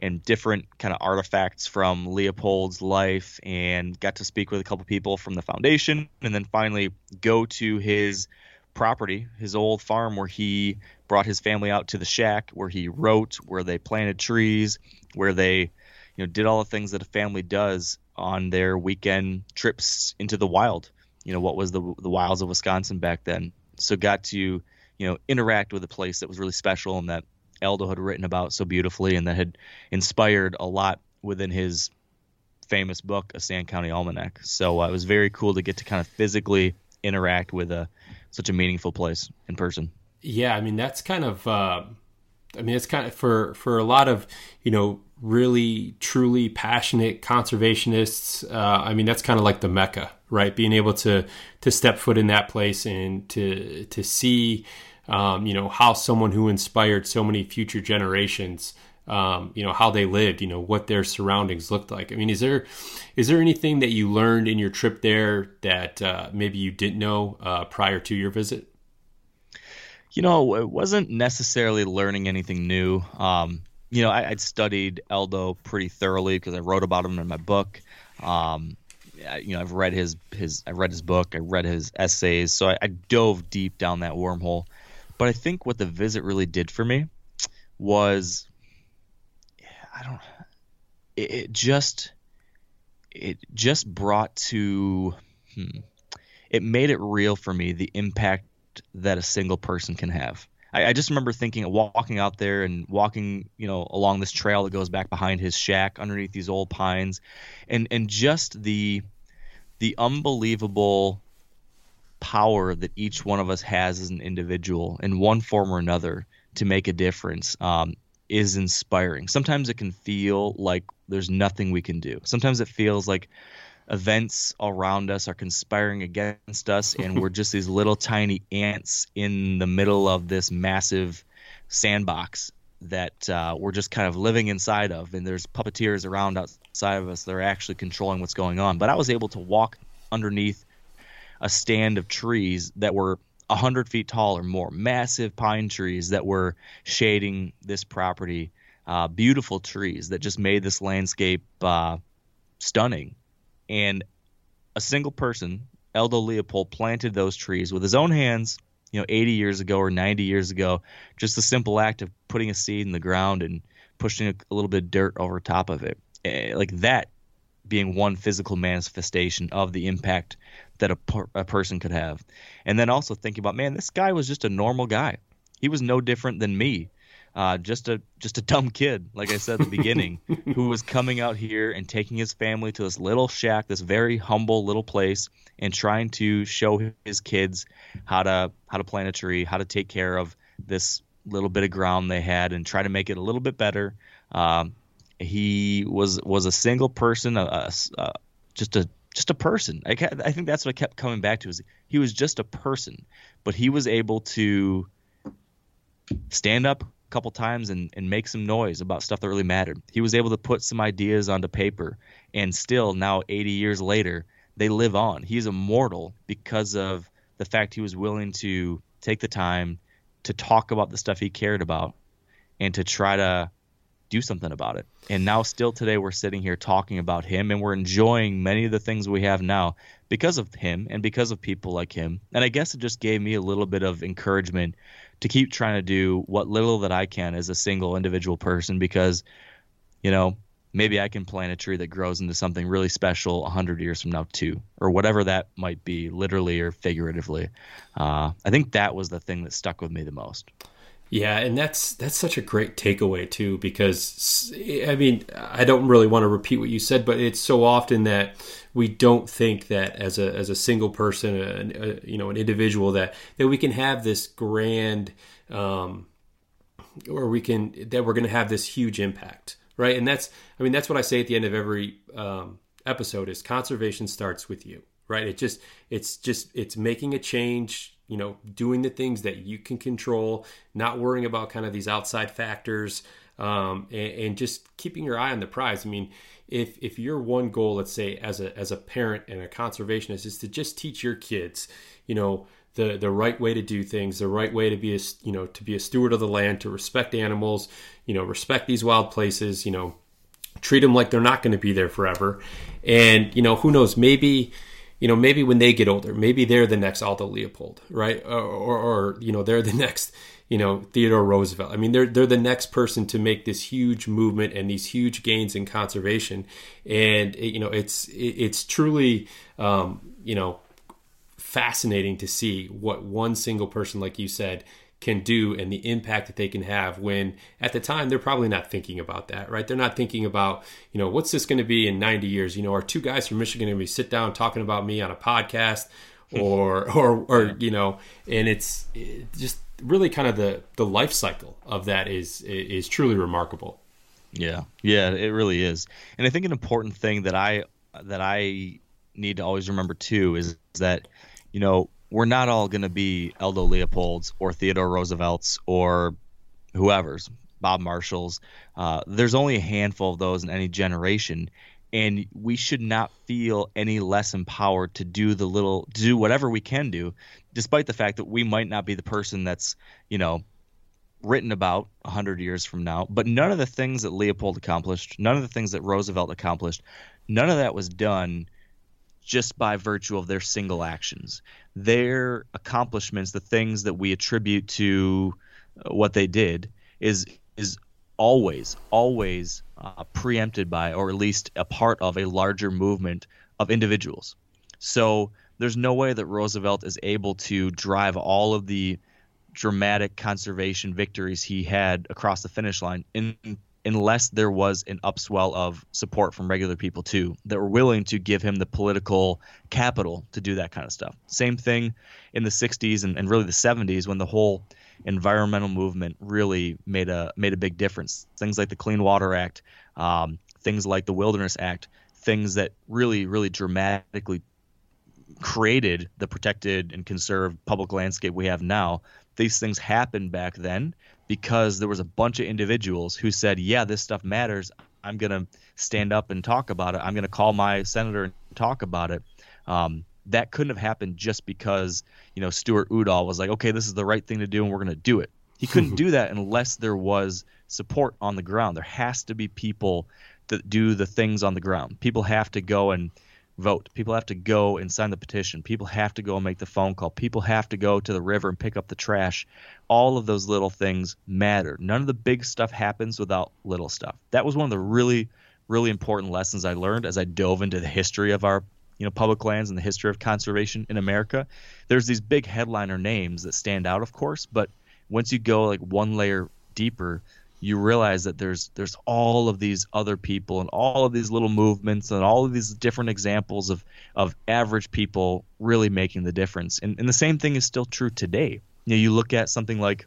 and different kind of artifacts from Leopold's life and got to speak with a couple people from the foundation and then finally go to his property, his old farm where he brought his family out to the shack where he wrote, where they planted trees, where they you know did all the things that a family does on their weekend trips into the wild. You know, what was the the wilds of Wisconsin back then. So got to, you know, interact with a place that was really special and that Aldo had written about so beautifully and that had inspired a lot within his famous book, A Sand County Almanac. So uh, it was very cool to get to kind of physically interact with a such a meaningful place in person. Yeah, I mean that's kind of, uh, I mean it's kind of for for a lot of you know really truly passionate conservationists. Uh, I mean that's kind of like the mecca, right? Being able to to step foot in that place and to to see um, you know, how someone who inspired so many future generations, um, you know, how they lived, you know, what their surroundings looked like. I mean, is there is there anything that you learned in your trip there that uh, maybe you didn't know uh, prior to your visit? You know, it wasn't necessarily learning anything new. Um, you know, I, would studied Aldo pretty thoroughly because I wrote about him in my book. Um, you know, I've read his his I read his book, I read his essays, so I, I dove deep down that wormhole. But I think what the visit really did for me was I don't it, it just it just brought to hmm, it made it real for me the impact that a single person can have. I, I, just remember thinking walking out there and walking, you know, along this trail that goes back behind his shack underneath these old pines, and and just the the unbelievable power that each one of us has as an individual in one form or another to make a difference um, is inspiring. Sometimes it can feel like there's nothing we can do. Sometimes it feels like events around us are conspiring against us and we're just these little tiny ants in the middle of this massive sandbox that uh, we're just kind of living inside of and there's puppeteers around outside of us that are actually controlling what's going on but i was able to walk underneath a stand of trees that were 100 feet tall or more, massive pine trees that were shading this property. Uh, beautiful trees that just made this landscape uh, stunning. And a single person, Aldo Leopold, planted those trees with his own hands, you know, 80 years ago or 90 years ago. Just the simple act of putting a seed in the ground and pushing a, a little bit of dirt over top of it. Eh, like that being one physical manifestation of the impact that a, per- a person could have. And then also thinking about, man, this guy was just a normal guy. He was no different than me. Uh, just a just a dumb kid, like I said at the beginning, who was coming out here and taking his family to this little shack, this very humble little place, and trying to show his kids how to how to plant a tree, how to take care of this little bit of ground they had, and try to make it a little bit better. Um, he was was a single person, a, a, a, just a just a person. I, I think that's what I kept coming back to is he was just a person, but he was able to stand up a couple times and, and make some noise about stuff that really mattered. He was able to put some ideas onto paper, and still now 80 years later, they live on. He's immortal because of the fact he was willing to take the time to talk about the stuff he cared about and to try to do something about it. And now, still today, we're sitting here talking about him and we're enjoying many of the things we have now because of him and because of people like him. And I guess it just gave me a little bit of encouragement to keep trying to do what little that I can as a single individual person because, you know, maybe I can plant a tree that grows into something really special 100 years from now, too, or whatever that might be, literally or figuratively. Uh, I think that was the thing that stuck with me the most. Yeah, and that's that's such a great takeaway too because I mean, I don't really want to repeat what you said, but it's so often that we don't think that as a as a single person, a, a, you know, an individual that that we can have this grand um or we can that we're going to have this huge impact, right? And that's I mean, that's what I say at the end of every um episode is conservation starts with you, right? It just it's just it's making a change you know, doing the things that you can control, not worrying about kind of these outside factors, um, and, and, just keeping your eye on the prize. I mean, if if your one goal, let's say, as a as a parent and a conservationist, is to just teach your kids, you know, the the right way to do things, the right way to be a you know to be a steward of the land, to respect animals, you know, respect these wild places, you know, treat them like they're not going to be there forever, and you know, who knows, maybe you know, maybe when they get older, maybe they're the next Aldo Leopold, right? Or, or, or, you know, they're the next, you know, Theodore Roosevelt. I mean, they're they're the next person to make this huge movement and these huge gains in conservation. And you know, it's it's truly, um, you know, fascinating to see what one single person, like you said, can do and the impact that they can have when at the time they're probably not thinking about that right? They're not thinking about you know what's this going to be in 90 years? You know are two guys from michigan going to be sit down talking about me on a podcast or or or you know and it's just really kind of the the life cycle of that is is truly remarkable. Yeah. Yeah it really is. And i think an important thing that i that i need to always remember too is that you know we're not all going to be Aldo Leopolds or Theodore Roosevelts or whoever's, Bob Marshalls. Uh, there's only a handful of those in any generation, and we should not feel any less empowered to do the little, do whatever we can do, despite the fact that we might not be the person that's, you know, written about 100 years from now. But none of the things that Leopold accomplished, none of the things that Roosevelt accomplished, none of that was done just by virtue of their single actions. Their accomplishments, the things that we attribute to uh, what they did, is is always always uh, preempted by, or at least a part of, a larger movement of individuals. So there's no way that Roosevelt is able to drive all of the dramatic conservation victories he had across the finish line in unless there was an upswell of support from regular people too that were willing to give him the political capital to do that kind of stuff. Same thing in the 60s and, and really the 70s when the whole environmental movement really made a made a big difference. Things like the Clean Water Act, um, things like the Wilderness Act, things that really really dramatically created the protected and conserved public landscape we have now. These things happened back then because there was a bunch of individuals who said, "Yeah, this stuff matters. I'm going to stand up and talk about it. I'm going to call my senator and talk about it." Um, that couldn't have happened just because you know Stuart Udall was like, "Okay, this is the right thing to do, and we're going to do it." He couldn't do that unless there was support on the ground. There has to be people that do the things on the ground. People have to go and vote. People have to go and sign the petition. People have to go and make the phone call. People have to go to the river and pick up the trash. All of those little things matter. None of the big stuff happens without little stuff. That was one of the really, really important lessons I learned as I dove into the history of our you know public lands and the history of conservation in America. There's these big headliner names that stand out, of course, but once you go like one layer deeper, you realize that there's there's all of these other people and all of these little movements and all of these different examples of of average people really making the difference. And, and the same thing is still true today. You know, you look at something like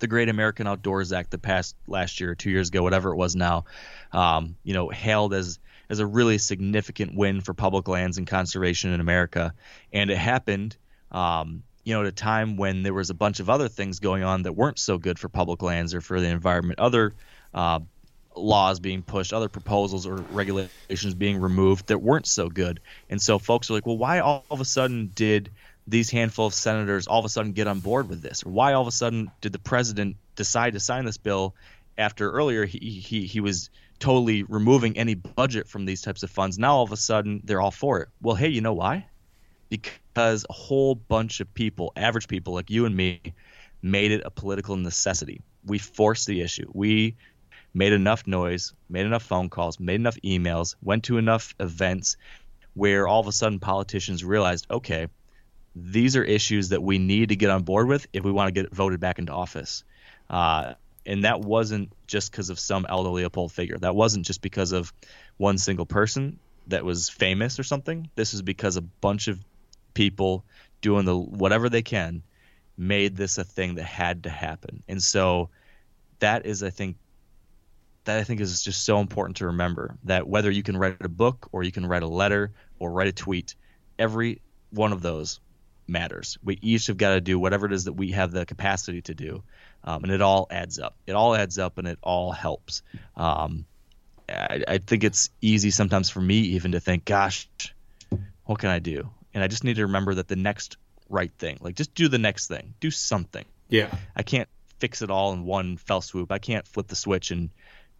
the Great American Outdoors Act that passed last year two years ago, whatever it was now, um, you know, hailed as as a really significant win for public lands and conservation in America, and it happened um, you know, at a time when there was a bunch of other things going on that weren't so good for public lands or for the environment, other uh, laws being pushed, other proposals or regulations being removed that weren't so good. And so folks are like, well, why all of a sudden did these handful of senators all of a sudden get on board with this? Or why all of a sudden did the president decide to sign this bill after earlier he, he he was totally removing any budget from these types of funds. Now all of a sudden they're all for it. Well, hey, you know why? Because a whole bunch of people, average people like you and me, made it a political necessity. We forced the issue. We made enough noise, made enough phone calls, made enough emails, went to enough events where all of a sudden politicians realized, okay, these are issues that we need to get on board with if we want to get voted back into office. Uh, and that wasn't just because of some Aldo Leopold figure. That wasn't just because of one single person that was famous or something. This is because a bunch of people doing the whatever they can made this a thing that had to happen. And so that is, I think, that I think is just so important to remember that whether you can write a book or you can write a letter or write a tweet, every one of those matters. We each have got to do whatever it is that we have the capacity to do, um, and it all adds up. It all adds up, and it all helps. Um, I, I think it's easy sometimes for me even to think, "Gosh, what can I do?" And I just need to remember that the next right thing, like just do the next thing, do something. Yeah, I can't fix it all in one fell swoop. I can't flip the switch and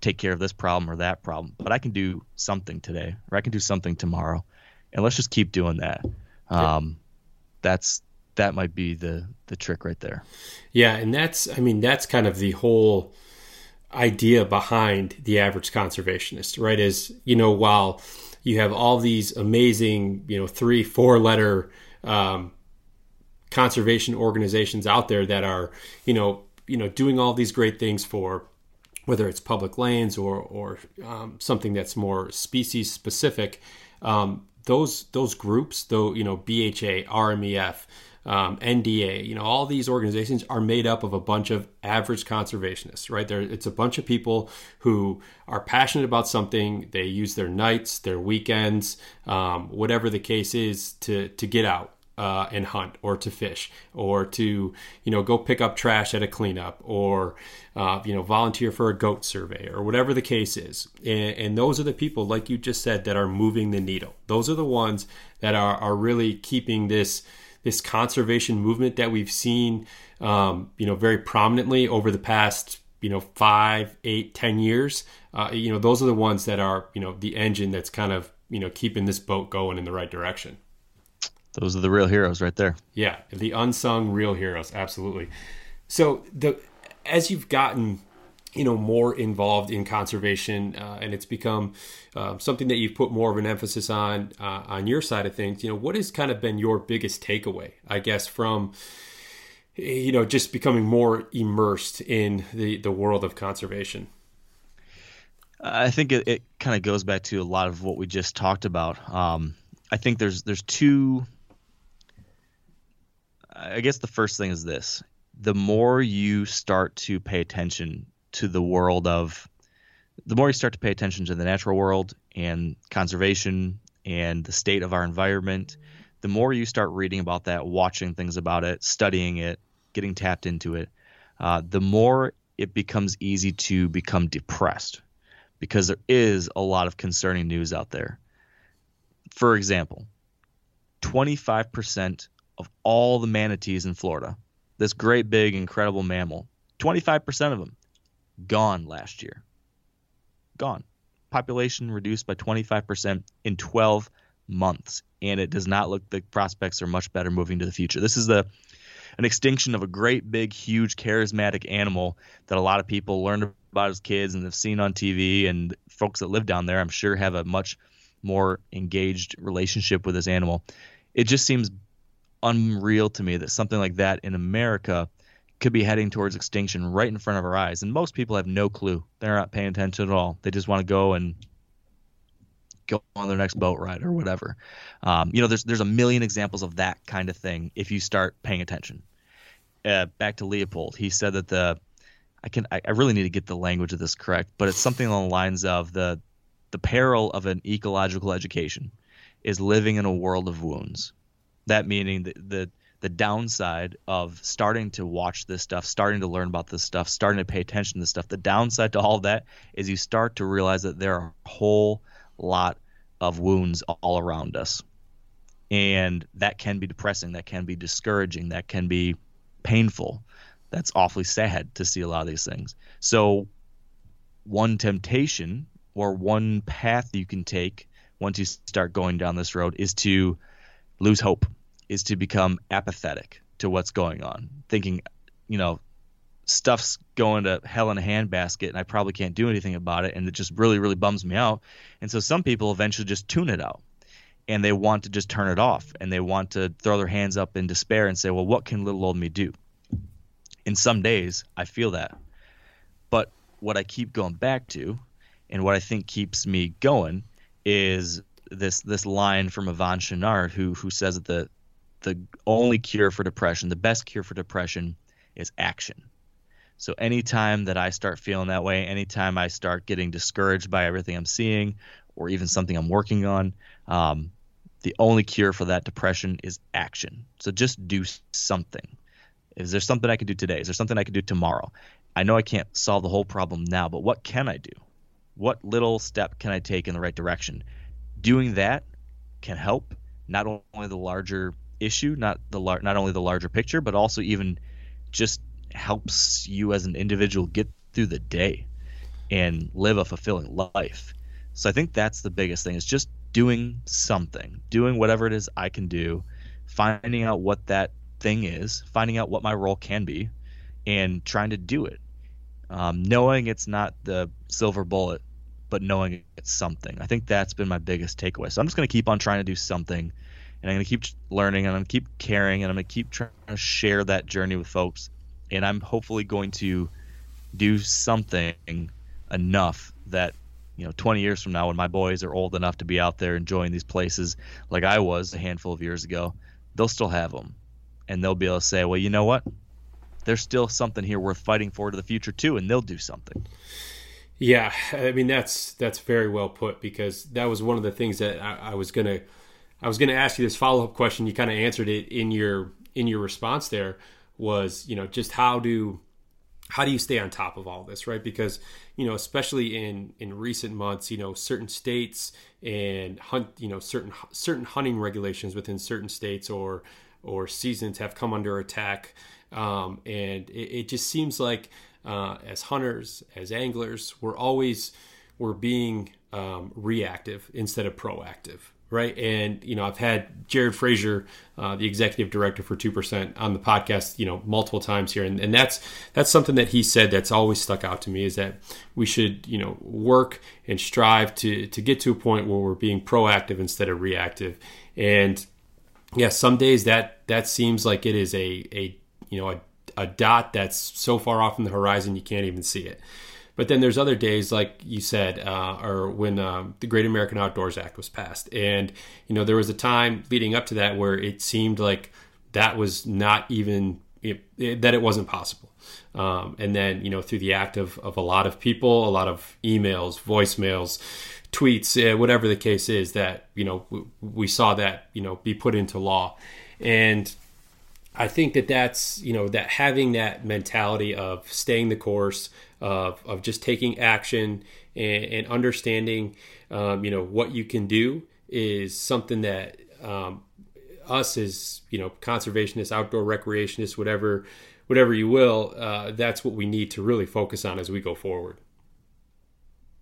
take care of this problem or that problem, but I can do something today, or I can do something tomorrow, and let's just keep doing that. Um, that's that might be the the trick right there. Yeah, and that's I mean that's kind of the whole idea behind the average conservationist, right? Is you know while you have all these amazing you know three four letter um, conservation organizations out there that are you know you know doing all these great things for whether it's public lands or or um, something that's more species specific. Um, those those groups, though you know BHA, RMEF, um, NDA, you know all these organizations are made up of a bunch of average conservationists, right? There, it's a bunch of people who are passionate about something. They use their nights, their weekends, um, whatever the case is, to to get out uh, and hunt or to fish or to you know go pick up trash at a cleanup or uh, you know volunteer for a goat survey or whatever the case is and, and, those are the people like you just said that are moving the needle those are the ones that are, are really keeping this this conservation movement that we've seen um, you know very prominently over the past you know five eight ten years uh, you know those are the ones that are you know the engine that's kind of you know keeping this boat going in the right direction those are the real heroes right there. Yeah, the unsung real heroes, absolutely. So the as you've gotten you know more involved in conservation uh, and it's become uh, something that you've put more of an emphasis on uh, on your side of things you know what has kind of been your biggest takeaway i guess from you know just becoming more immersed in the the world of conservation? I think it, it kind of goes back to a lot of what we just talked about. Um, i think there's there's two I guess the first thing is this: the more you start to pay attention to the world of, the more you start to pay attention to the natural world and conservation and the state of our environment, the more you start reading about that, watching things about it, studying it, getting tapped into it, uh, the more it becomes easy to become depressed because there is a lot of concerning news out there. For example, 25% of all the manatees in Florida, this great big incredible mammal, 25% of them gone last year. Gone. Population reduced by 25% in 12 months, and it does not look the prospects are much better moving to the future. This is the an extinction of a great big huge charismatic animal that a lot of people learned about as kids and have seen on TV and folks that live down there I'm sure have a much more engaged relationship with this animal. It just seems unreal to me that something like that in America could be heading towards extinction right in front of our eyes. And most people have no clue. They're not paying attention at all. They just want to go and go on their next boat ride or whatever. Um, you know, there's there's a million examples of that kind of thing if you start paying attention. Uh, back to Leopold, he said that the I can I, I really need to get the language of this correct, but it's something along the lines of the the peril of an ecological education is living in a world of wounds. That meaning that the the downside of starting to watch this stuff, starting to learn about this stuff, starting to pay attention to this stuff. The downside to all that is you start to realize that there are a whole lot of wounds all around us. And that can be depressing, that can be discouraging, that can be painful. That's awfully sad to see a lot of these things. So one temptation or one path you can take once you start going down this road is to lose hope, is to become apathetic to what's going on, thinking, you know, stuff's going to hell in a handbasket and I probably can't do anything about it and it just really really bums me out. And so some people eventually just tune it out and they want to just turn it off and they want to throw their hands up in despair and say, "Well, what can little old me do?" In some days, I feel that. But what I keep going back to and what I think keeps me going is this this line from Yvon Chouinard who who says that the the only cure for depression, the best cure for depression is action. So anytime that I start feeling that way, anytime I start getting discouraged by everything I'm seeing, or even something I'm working on, um, the only cure for that depression is action. So just do something. Is there something I can do today? Is there something I can do tomorrow? I know I can't solve the whole problem now, but what can I do? What little step can I take in the right direction? Doing that can help not only the larger issue, not the lar- not only the larger picture, but also even just helps you as an individual get through the day and live a fulfilling life. So I think that's the biggest thing is just doing something, doing whatever it is I can do, finding out what that thing is, finding out what my role can be, and trying to do it. Um, knowing it's not the silver bullet, but knowing it's something. I think that's been my biggest takeaway. So I'm just going to keep on trying to do something, and I'm going to keep learning, and I'm going to keep caring, and I'm going to keep trying to share that journey with folks. And I'm hopefully going to do something enough that you know 20 years from now when my boys are old enough to be out there enjoying these places like I was a handful of years ago they'll still have them and they'll be able to say well you know what? There's still something here worth fighting for to the future too and they'll do something. Yeah I mean that's that's very well put because that was one of the things that I, I was gonna I was gonna ask you this follow up question. You kind of answered it in your in your response there was you know just how do how do you stay on top of all this right? Because you know especially in in recent months you know certain states and hunt you know certain certain hunting regulations within certain states or or seasons have come under attack. Um, and it, it, just seems like uh, as hunters as anglers we're always we're being um, reactive instead of proactive right? And you know, I've had Jared Frazier, uh, the executive director for Two Percent, on the podcast, you know, multiple times here, and, and that's that's something that he said that's always stuck out to me is that we should, you know, work and strive to to get to a point where we're being proactive instead of reactive, and yeah, some days that that seems like it is a a you know a, a dot that's so far off in the horizon you can't even see it. But then there's other days, like you said, uh, or when um, the Great American Outdoors Act was passed, and you know there was a time leading up to that where it seemed like that was not even it, it, that it wasn't possible. Um, and then you know through the act of, of a lot of people, a lot of emails, voicemails, tweets, uh, whatever the case is, that you know we, we saw that you know be put into law, and I think that that's you know that having that mentality of staying the course, of, of just taking action and, and understanding, um, you know, what you can do is something that um, us as, you know, conservationists, outdoor recreationists, whatever, whatever you will, uh, that's what we need to really focus on as we go forward.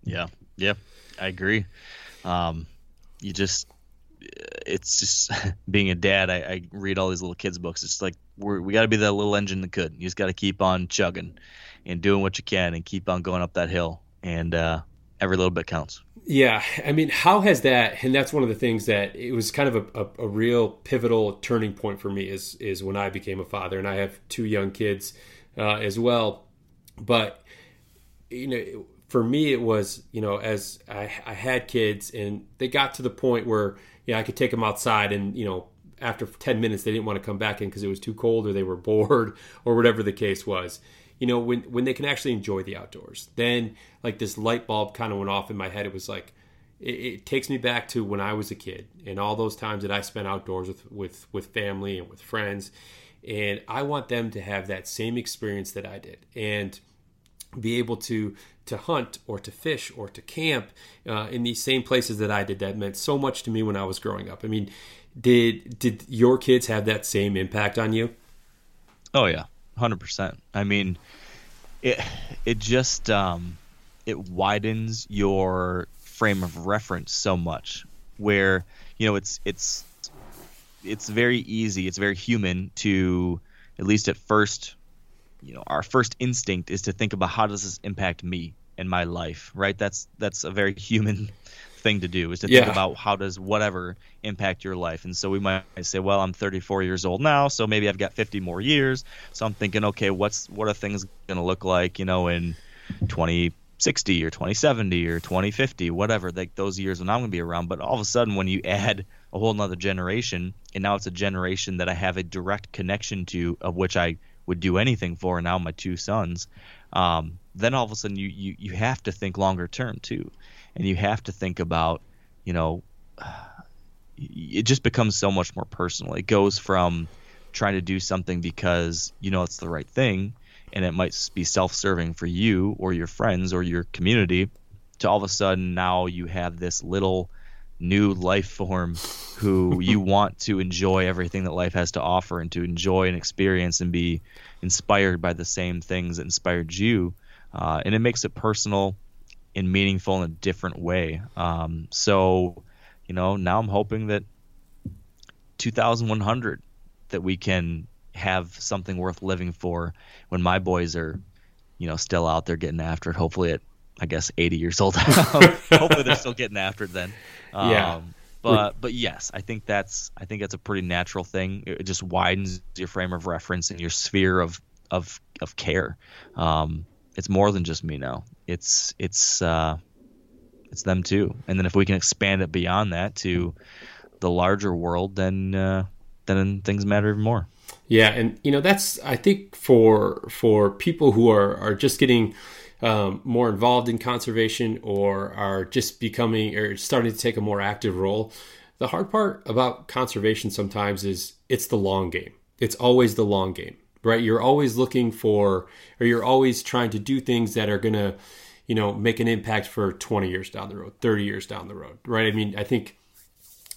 Yeah. Yeah. I agree. Um, you just, it's just being a dad. I, I, read all these little kids books. It's like we got to be that little engine that could. You just got to keep on chugging and doing what you can and keep on going up that hill. And uh, every little bit counts. Yeah, I mean, how has that? And that's one of the things that it was kind of a, a, a, real pivotal turning point for me is is when I became a father, and I have two young kids uh, as well. But you know, for me, it was you know as I, I had kids, and they got to the point where you know I could take them outside, and you know after 10 minutes they didn't want to come back in because it was too cold or they were bored or whatever the case was you know when when they can actually enjoy the outdoors. Then like this light bulb kind of went off in my head. It was like it, it, takes me back to when i was a kid and all those times that i spent outdoors with with with family and with friends. And i want them to have that same experience that i did and be able to to hunt or to fish or to camp uh, in these same places that i did. That meant so much to me when i was growing up. I mean did did your kids have that same impact on you? Oh yeah hundred percent. I mean, it it just um, it widens your frame of reference so much where you know it's it's it's very easy it's very human to at least at first you know our first instinct is to think about how does this impact me and my life right that's that's a very human thing to do is to think about how does whatever impact your life. And so we might say well i'm 34 years old now so maybe i've got 50 more years. So i'm thinking okay what's what are things going to look like you know in 2060 or 2070 or 2050 whatever like those years when i'm going to be around. But all of a sudden when you add a whole nother generation and now it's a generation that i have a direct connection to of which i would do anything for and now my two sons um, then all of a sudden you, you you have to think longer term too and you have to think about you know it just becomes so much more personal. It goes from trying to do something because you know it's the right thing and it might be self-serving for you or your friends or your community to all of a sudden now you have this little new life form who you want to enjoy everything that life has to offer and to enjoy and experience and be inspired by the same things that inspired you. Uh, and it makes it personal and meaningful in a different way. Um, so you know now i'm hoping that 2100 that we can have something worth living for when my boys are you know still out there getting after it hopefully at i guess 80 years old. Hopefully they're still getting after it then. Um, Yeah. but but yes i think that's i think that's a pretty natural thing. It just widens your frame of reference and your sphere of of of care. Um, it's more than just me now it's it's uh it's them too and then if we can expand it beyond that to the larger world then uh then things matter even more Yeah, and you know that's I think for for people who are are just getting um, more involved in conservation or are just becoming or starting to take a more active role. The hard part about conservation sometimes is it's the long game. It's always the long game, right? You're always looking for or you're always trying to do things that are going to, you know, make an impact for 20 years down the road, 30 years down the road, right? I mean, I think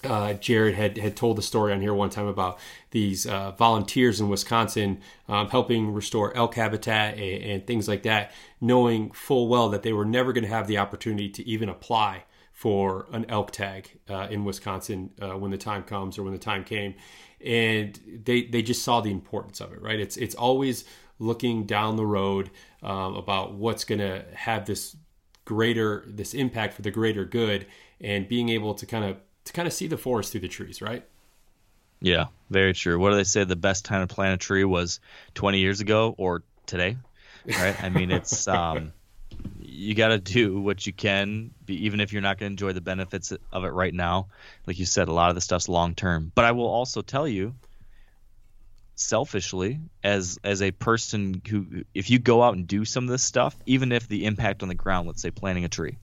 uh, Jared had had told the story on here one time about these uh, volunteers in Wisconsin um, helping restore elk habitat and, and things like that, knowing full well that they were never going to have the opportunity to even apply for an elk tag uh, in Wisconsin uh, when the time comes or when the time came, and they they just saw the importance of it. Right? It's it's always looking down the road um, about what's going to have this greater this impact for the greater good and being able to kind of to kind of see the forest through the trees right Yeah, very true. What do they say? The best time to plant a tree was 20 years ago or today, right? I mean, it's um, you got to do what you can, even if you're not going to enjoy the benefits of it right now. Like you said, a lot of the stuff's long term. But I will also tell you, selfishly, as as a person who, if you go out and do some of this stuff, even if the impact on the ground, let's say planting a tree,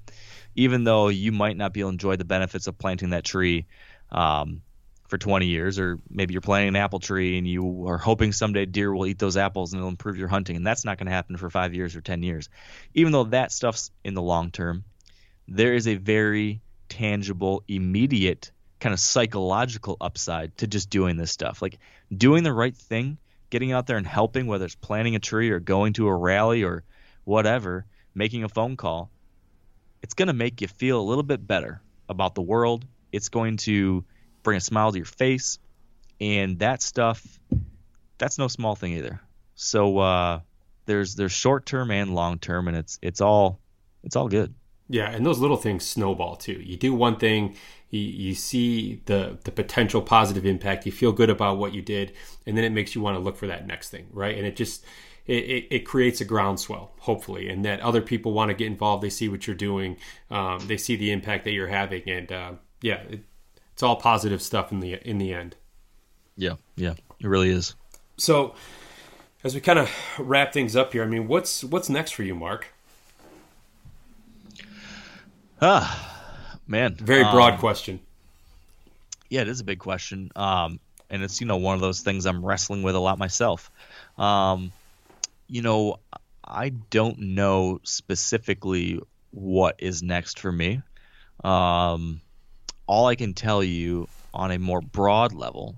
even though you might not be able to enjoy the benefits of planting that tree. Um, for 20 years, or maybe you're planting an apple tree and you are hoping someday deer will eat those apples and it'll improve your hunting, and that's not going to happen for five years or 10 years. Even though that stuff's in the long term, there is a very tangible, immediate kind of psychological upside to just doing this stuff. Like doing the right thing, getting out there and helping, whether it's planting a tree or going to a rally or whatever, making a phone call, it's going to make you feel a little bit better about the world. It's going to bring a smile to your face. And that stuff that's no small thing either. So uh there's there's short term and long term and it's it's all it's all good. Yeah and those little things snowball too. You do one thing you, you see the the potential positive impact you feel good about what you did and then it makes you want to look for that next thing right? And it just it, it, it creates a groundswell hopefully and that other people want to get involved they see what you're doing um, they see the impact that you're having and uh, yeah it, it's all positive stuff in the in the end. Yeah yeah it really is. So as we kind of wrap things up here i mean what's what's next for you mark? Ah man very broad um, question. Yeah it is a big question. Um and it's you know one of those things i'm wrestling with a lot myself. Um you know i don't know specifically what is next for me. Um all I can tell you on a more broad level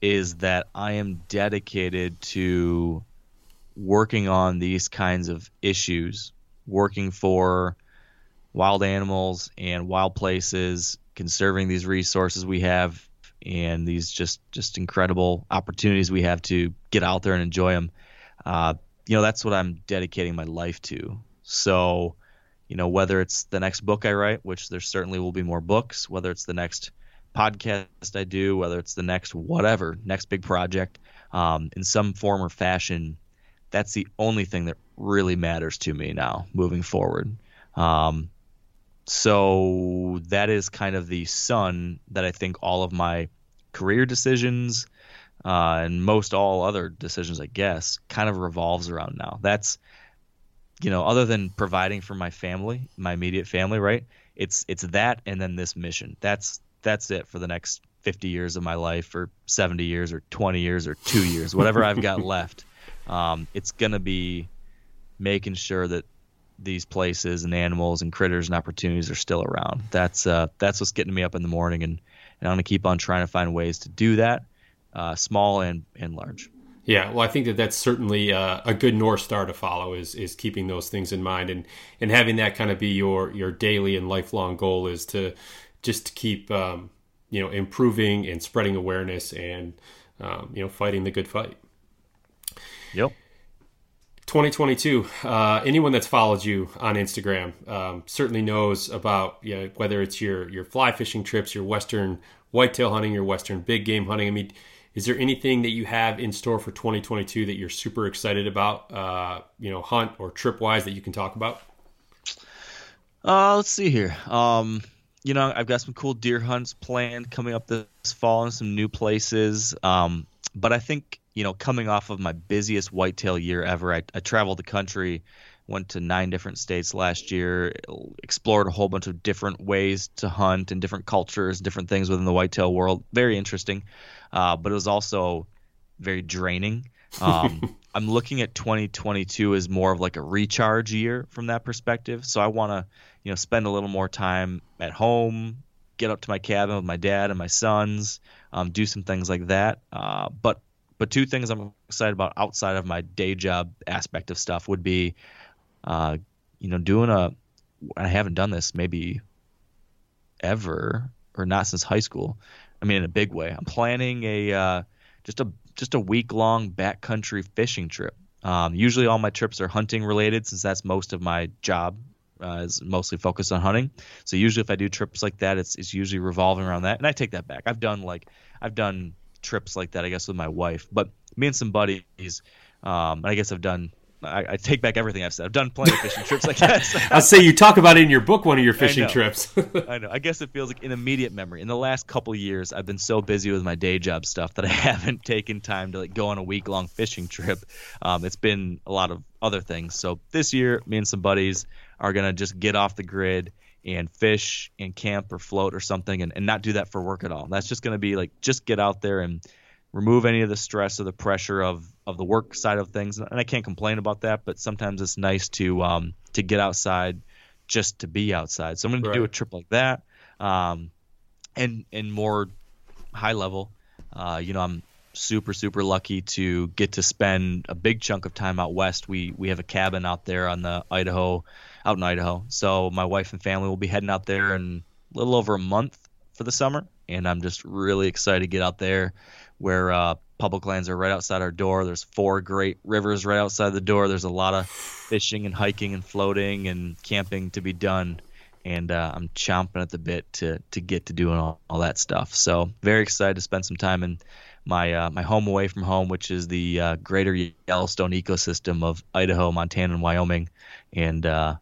is that I am dedicated to working on these kinds of issues working for wild animals and wild places, conserving these resources we have and these just just incredible opportunities we have to get out there and enjoy them. Uh, you know, that's what I'm dedicating my life to. So, you know, whether it's the next book I write, which there certainly will be more books, whether it's the next podcast I do, whether it's the next whatever, next big project, um, in some form or fashion, that's the only thing that really matters to me now moving forward. Um, so that is kind of the sun that I think all of my career decisions uh, and most all other decisions, I guess, kind of revolves around now. That's you know, other than providing for my family, my immediate family, right? It's it's that and then this mission. That's that's it for the next 50 years of my life or 70 years or 20 years or 2 years, whatever I've got left. Um, it's going to be making sure that these places and animals and critters and opportunities are still around. That's uh, that's what's getting me up in the morning, and, and I'm gonna keep on trying to find ways to do that, uh, small and and large. Yeah, well, I think that that's certainly uh, a good north star to follow is is keeping those things in mind and and having that kind of be your your daily and lifelong goal is to just to keep um, you know improving and spreading awareness and um, you know fighting the good fight. Yep. 2022. Uh, anyone that's followed you on Instagram um, certainly knows about yeah, whether it's your your fly fishing trips, your western whitetail hunting, your western big game hunting. I mean, is there anything that you have in store for 2022 that you're super excited about? Uh, you know, hunt or trip wise that you can talk about? Uh, let's see here. Um, you know, I've got some cool deer hunts planned coming up this fall in some new places. Um, but I think you know, coming off of my busiest whitetail year ever, I, I traveled the country, went to nine different states last year, explored a whole bunch of different ways to hunt and different cultures, different things within the whitetail world. Very interesting, uh, but it was also very draining. Um, I'm looking at 2022 as more of like a recharge year from that perspective. So I want to, you know, spend a little more time at home, get up to my cabin with my dad and my sons, um, do some things like that. Uh, but but two things I'm excited about outside of my day job aspect of stuff would be, uh, you know, doing a. I haven't done this maybe ever or not since high school. I mean, in a big way. I'm planning a uh, just a just a week long backcountry fishing trip. Um, usually, all my trips are hunting related since that's most of my job uh, is mostly focused on hunting. So usually, if I do trips like that, it's it's usually revolving around that. And I take that back. I've done like I've done trips like that, I guess, with my wife. But me and some buddies, um, I guess I've done. I, I, take back everything I've said. I've done plenty of fishing trips like that. I'll say you talk about it in your book, one of your fishing I trips. I know. I guess it feels like an immediate memory. In the last couple years, I've been so busy with my day job stuff that I haven't taken time to like go on a week long fishing trip. Um, it's been a lot of other things. So this year, me and some buddies are gonna just get off the grid and fish and camp or float or something and, and not do that for work at all. That's just going to be like just get out there and remove any of the stress or the pressure of, of the work side of things. And I can't complain about that, but sometimes it's nice to um, to get outside just to be outside. So I'm going right. to do a trip like that. Um, and and more high level, uh, you know, I'm super super lucky to get to spend a big chunk of time out west. We we have a cabin out there on the Idaho out in Idaho. So my wife and family will be heading out there in a little over a month for the summer, and I'm just really excited to get out there where uh, public lands are right outside our door. There's four great rivers right outside the door. There's a lot of fishing and hiking and floating and camping to be done. And uh, I'm chomping at the bit to to get to doing all, all that stuff. So very excited to spend some time in my uh, my home away from home, which is the uh, greater Yellowstone ecosystem of Idaho, Montana, and Wyoming, and uh,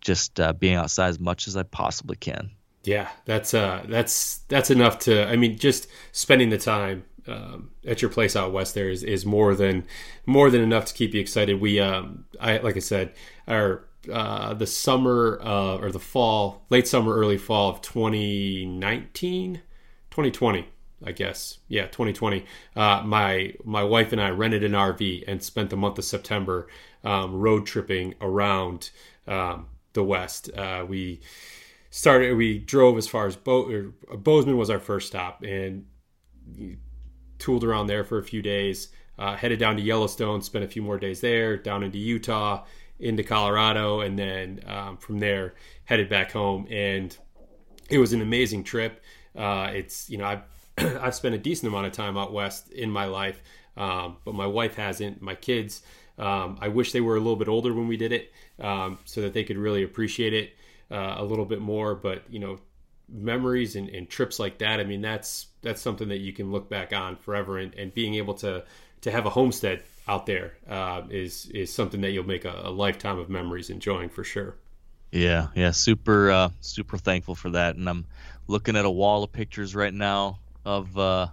just uh, being outside as much as I possibly can. Yeah, that's uh, that's that's enough to. I mean, just spending the time um, at your place out west there is, is more than more than enough to keep you excited. We, um, I like I said, our uh, the summer uh, or the fall, late summer, early fall of 2019, 2020. I guess. Yeah, 2020. Uh, my my wife and I rented an RV and spent the month of September um, road tripping around um, the West. Uh, we started. We drove as far as Bo- Bozeman was our first stop, and tooled around there for a few days. Uh, headed down to Yellowstone, spent a few more days there. Down into Utah, into Colorado, and then um, from there headed back home. And it was an amazing trip. Uh, it's you know I've I've spent a decent amount of time out west in my life, um, but my wife hasn't. My kids, um, I wish they were a little bit older when we did it, um, so that they could really appreciate it uh, a little bit more. But you know, memories and, and, trips like that. I mean, that's that's something that you can look back on forever, and, and being able to to have a homestead out there uh, is is something that you'll make a, a, lifetime of memories enjoying for sure. Yeah, yeah, super uh, super thankful for that, and I'm looking at a wall of pictures right now of uh,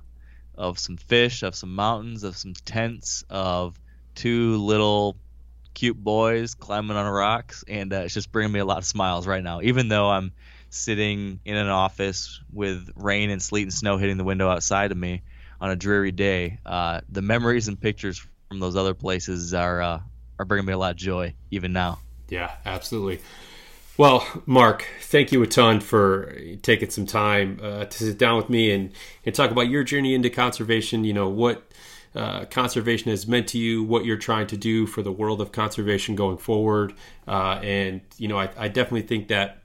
of some fish, of some mountains, of some tents, of two little cute boys climbing on rocks, and uh, it's just bringing me a lot of smiles right now. Even though I'm sitting in an office with rain and sleet and snow hitting the window outside of me on a dreary day, uh, the memories and pictures from those other places are uh, are bringing me a lot of joy even now. Yeah, absolutely. Well, Mark, thank you a ton for taking some time uh, to sit down with me and, and talk about your journey into conservation. You know, what uh, conservation has meant to you, what you're trying to do for the world of conservation going forward. Uh, and, you know, I, I, definitely think that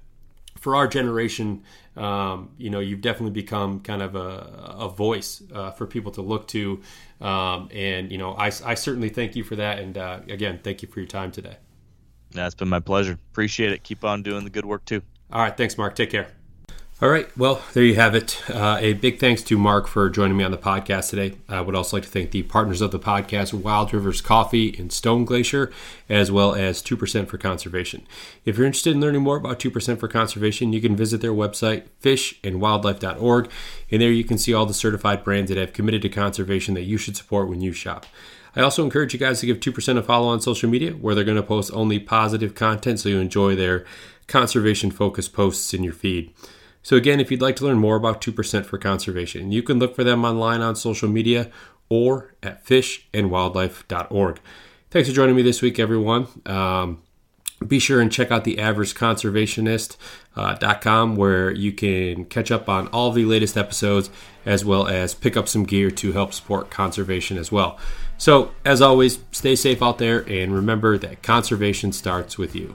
for our generation, um, you know, you've definitely become kind of a, a voice uh, for people to look to. Um, and, you know, I, I certainly thank you for that. And uh, again, thank you for your time today. That's been my pleasure. Appreciate it. Keep on doing the good work too. All right. Thanks, Mark. Take care. All right. Well, there you have it. Uh, a big thanks to Mark for joining me on the podcast today. I would also like to thank the partners of the podcast, Wild Rivers Coffee and Stone Glacier, as well as 2% for Conservation. If you're interested in learning more about 2% for Conservation, you can visit their website, fishandwildlife.org, and there you can see all the certified brands that have committed to conservation that you should support when you shop. I also encourage you guys to give 2% a follow on social media where they're going to post only positive content so you enjoy their conservation focused posts in your feed. So, again, if you'd like to learn more about 2% for conservation, you can look for them online on social media or at fishandwildlife.org. Thanks for joining me this week, everyone. Um, be sure and check out the averageconservationist.com uh, where you can catch up on all the latest episodes as well as pick up some gear to help support conservation as well. So, as always, stay safe out there and remember that conservation starts with you.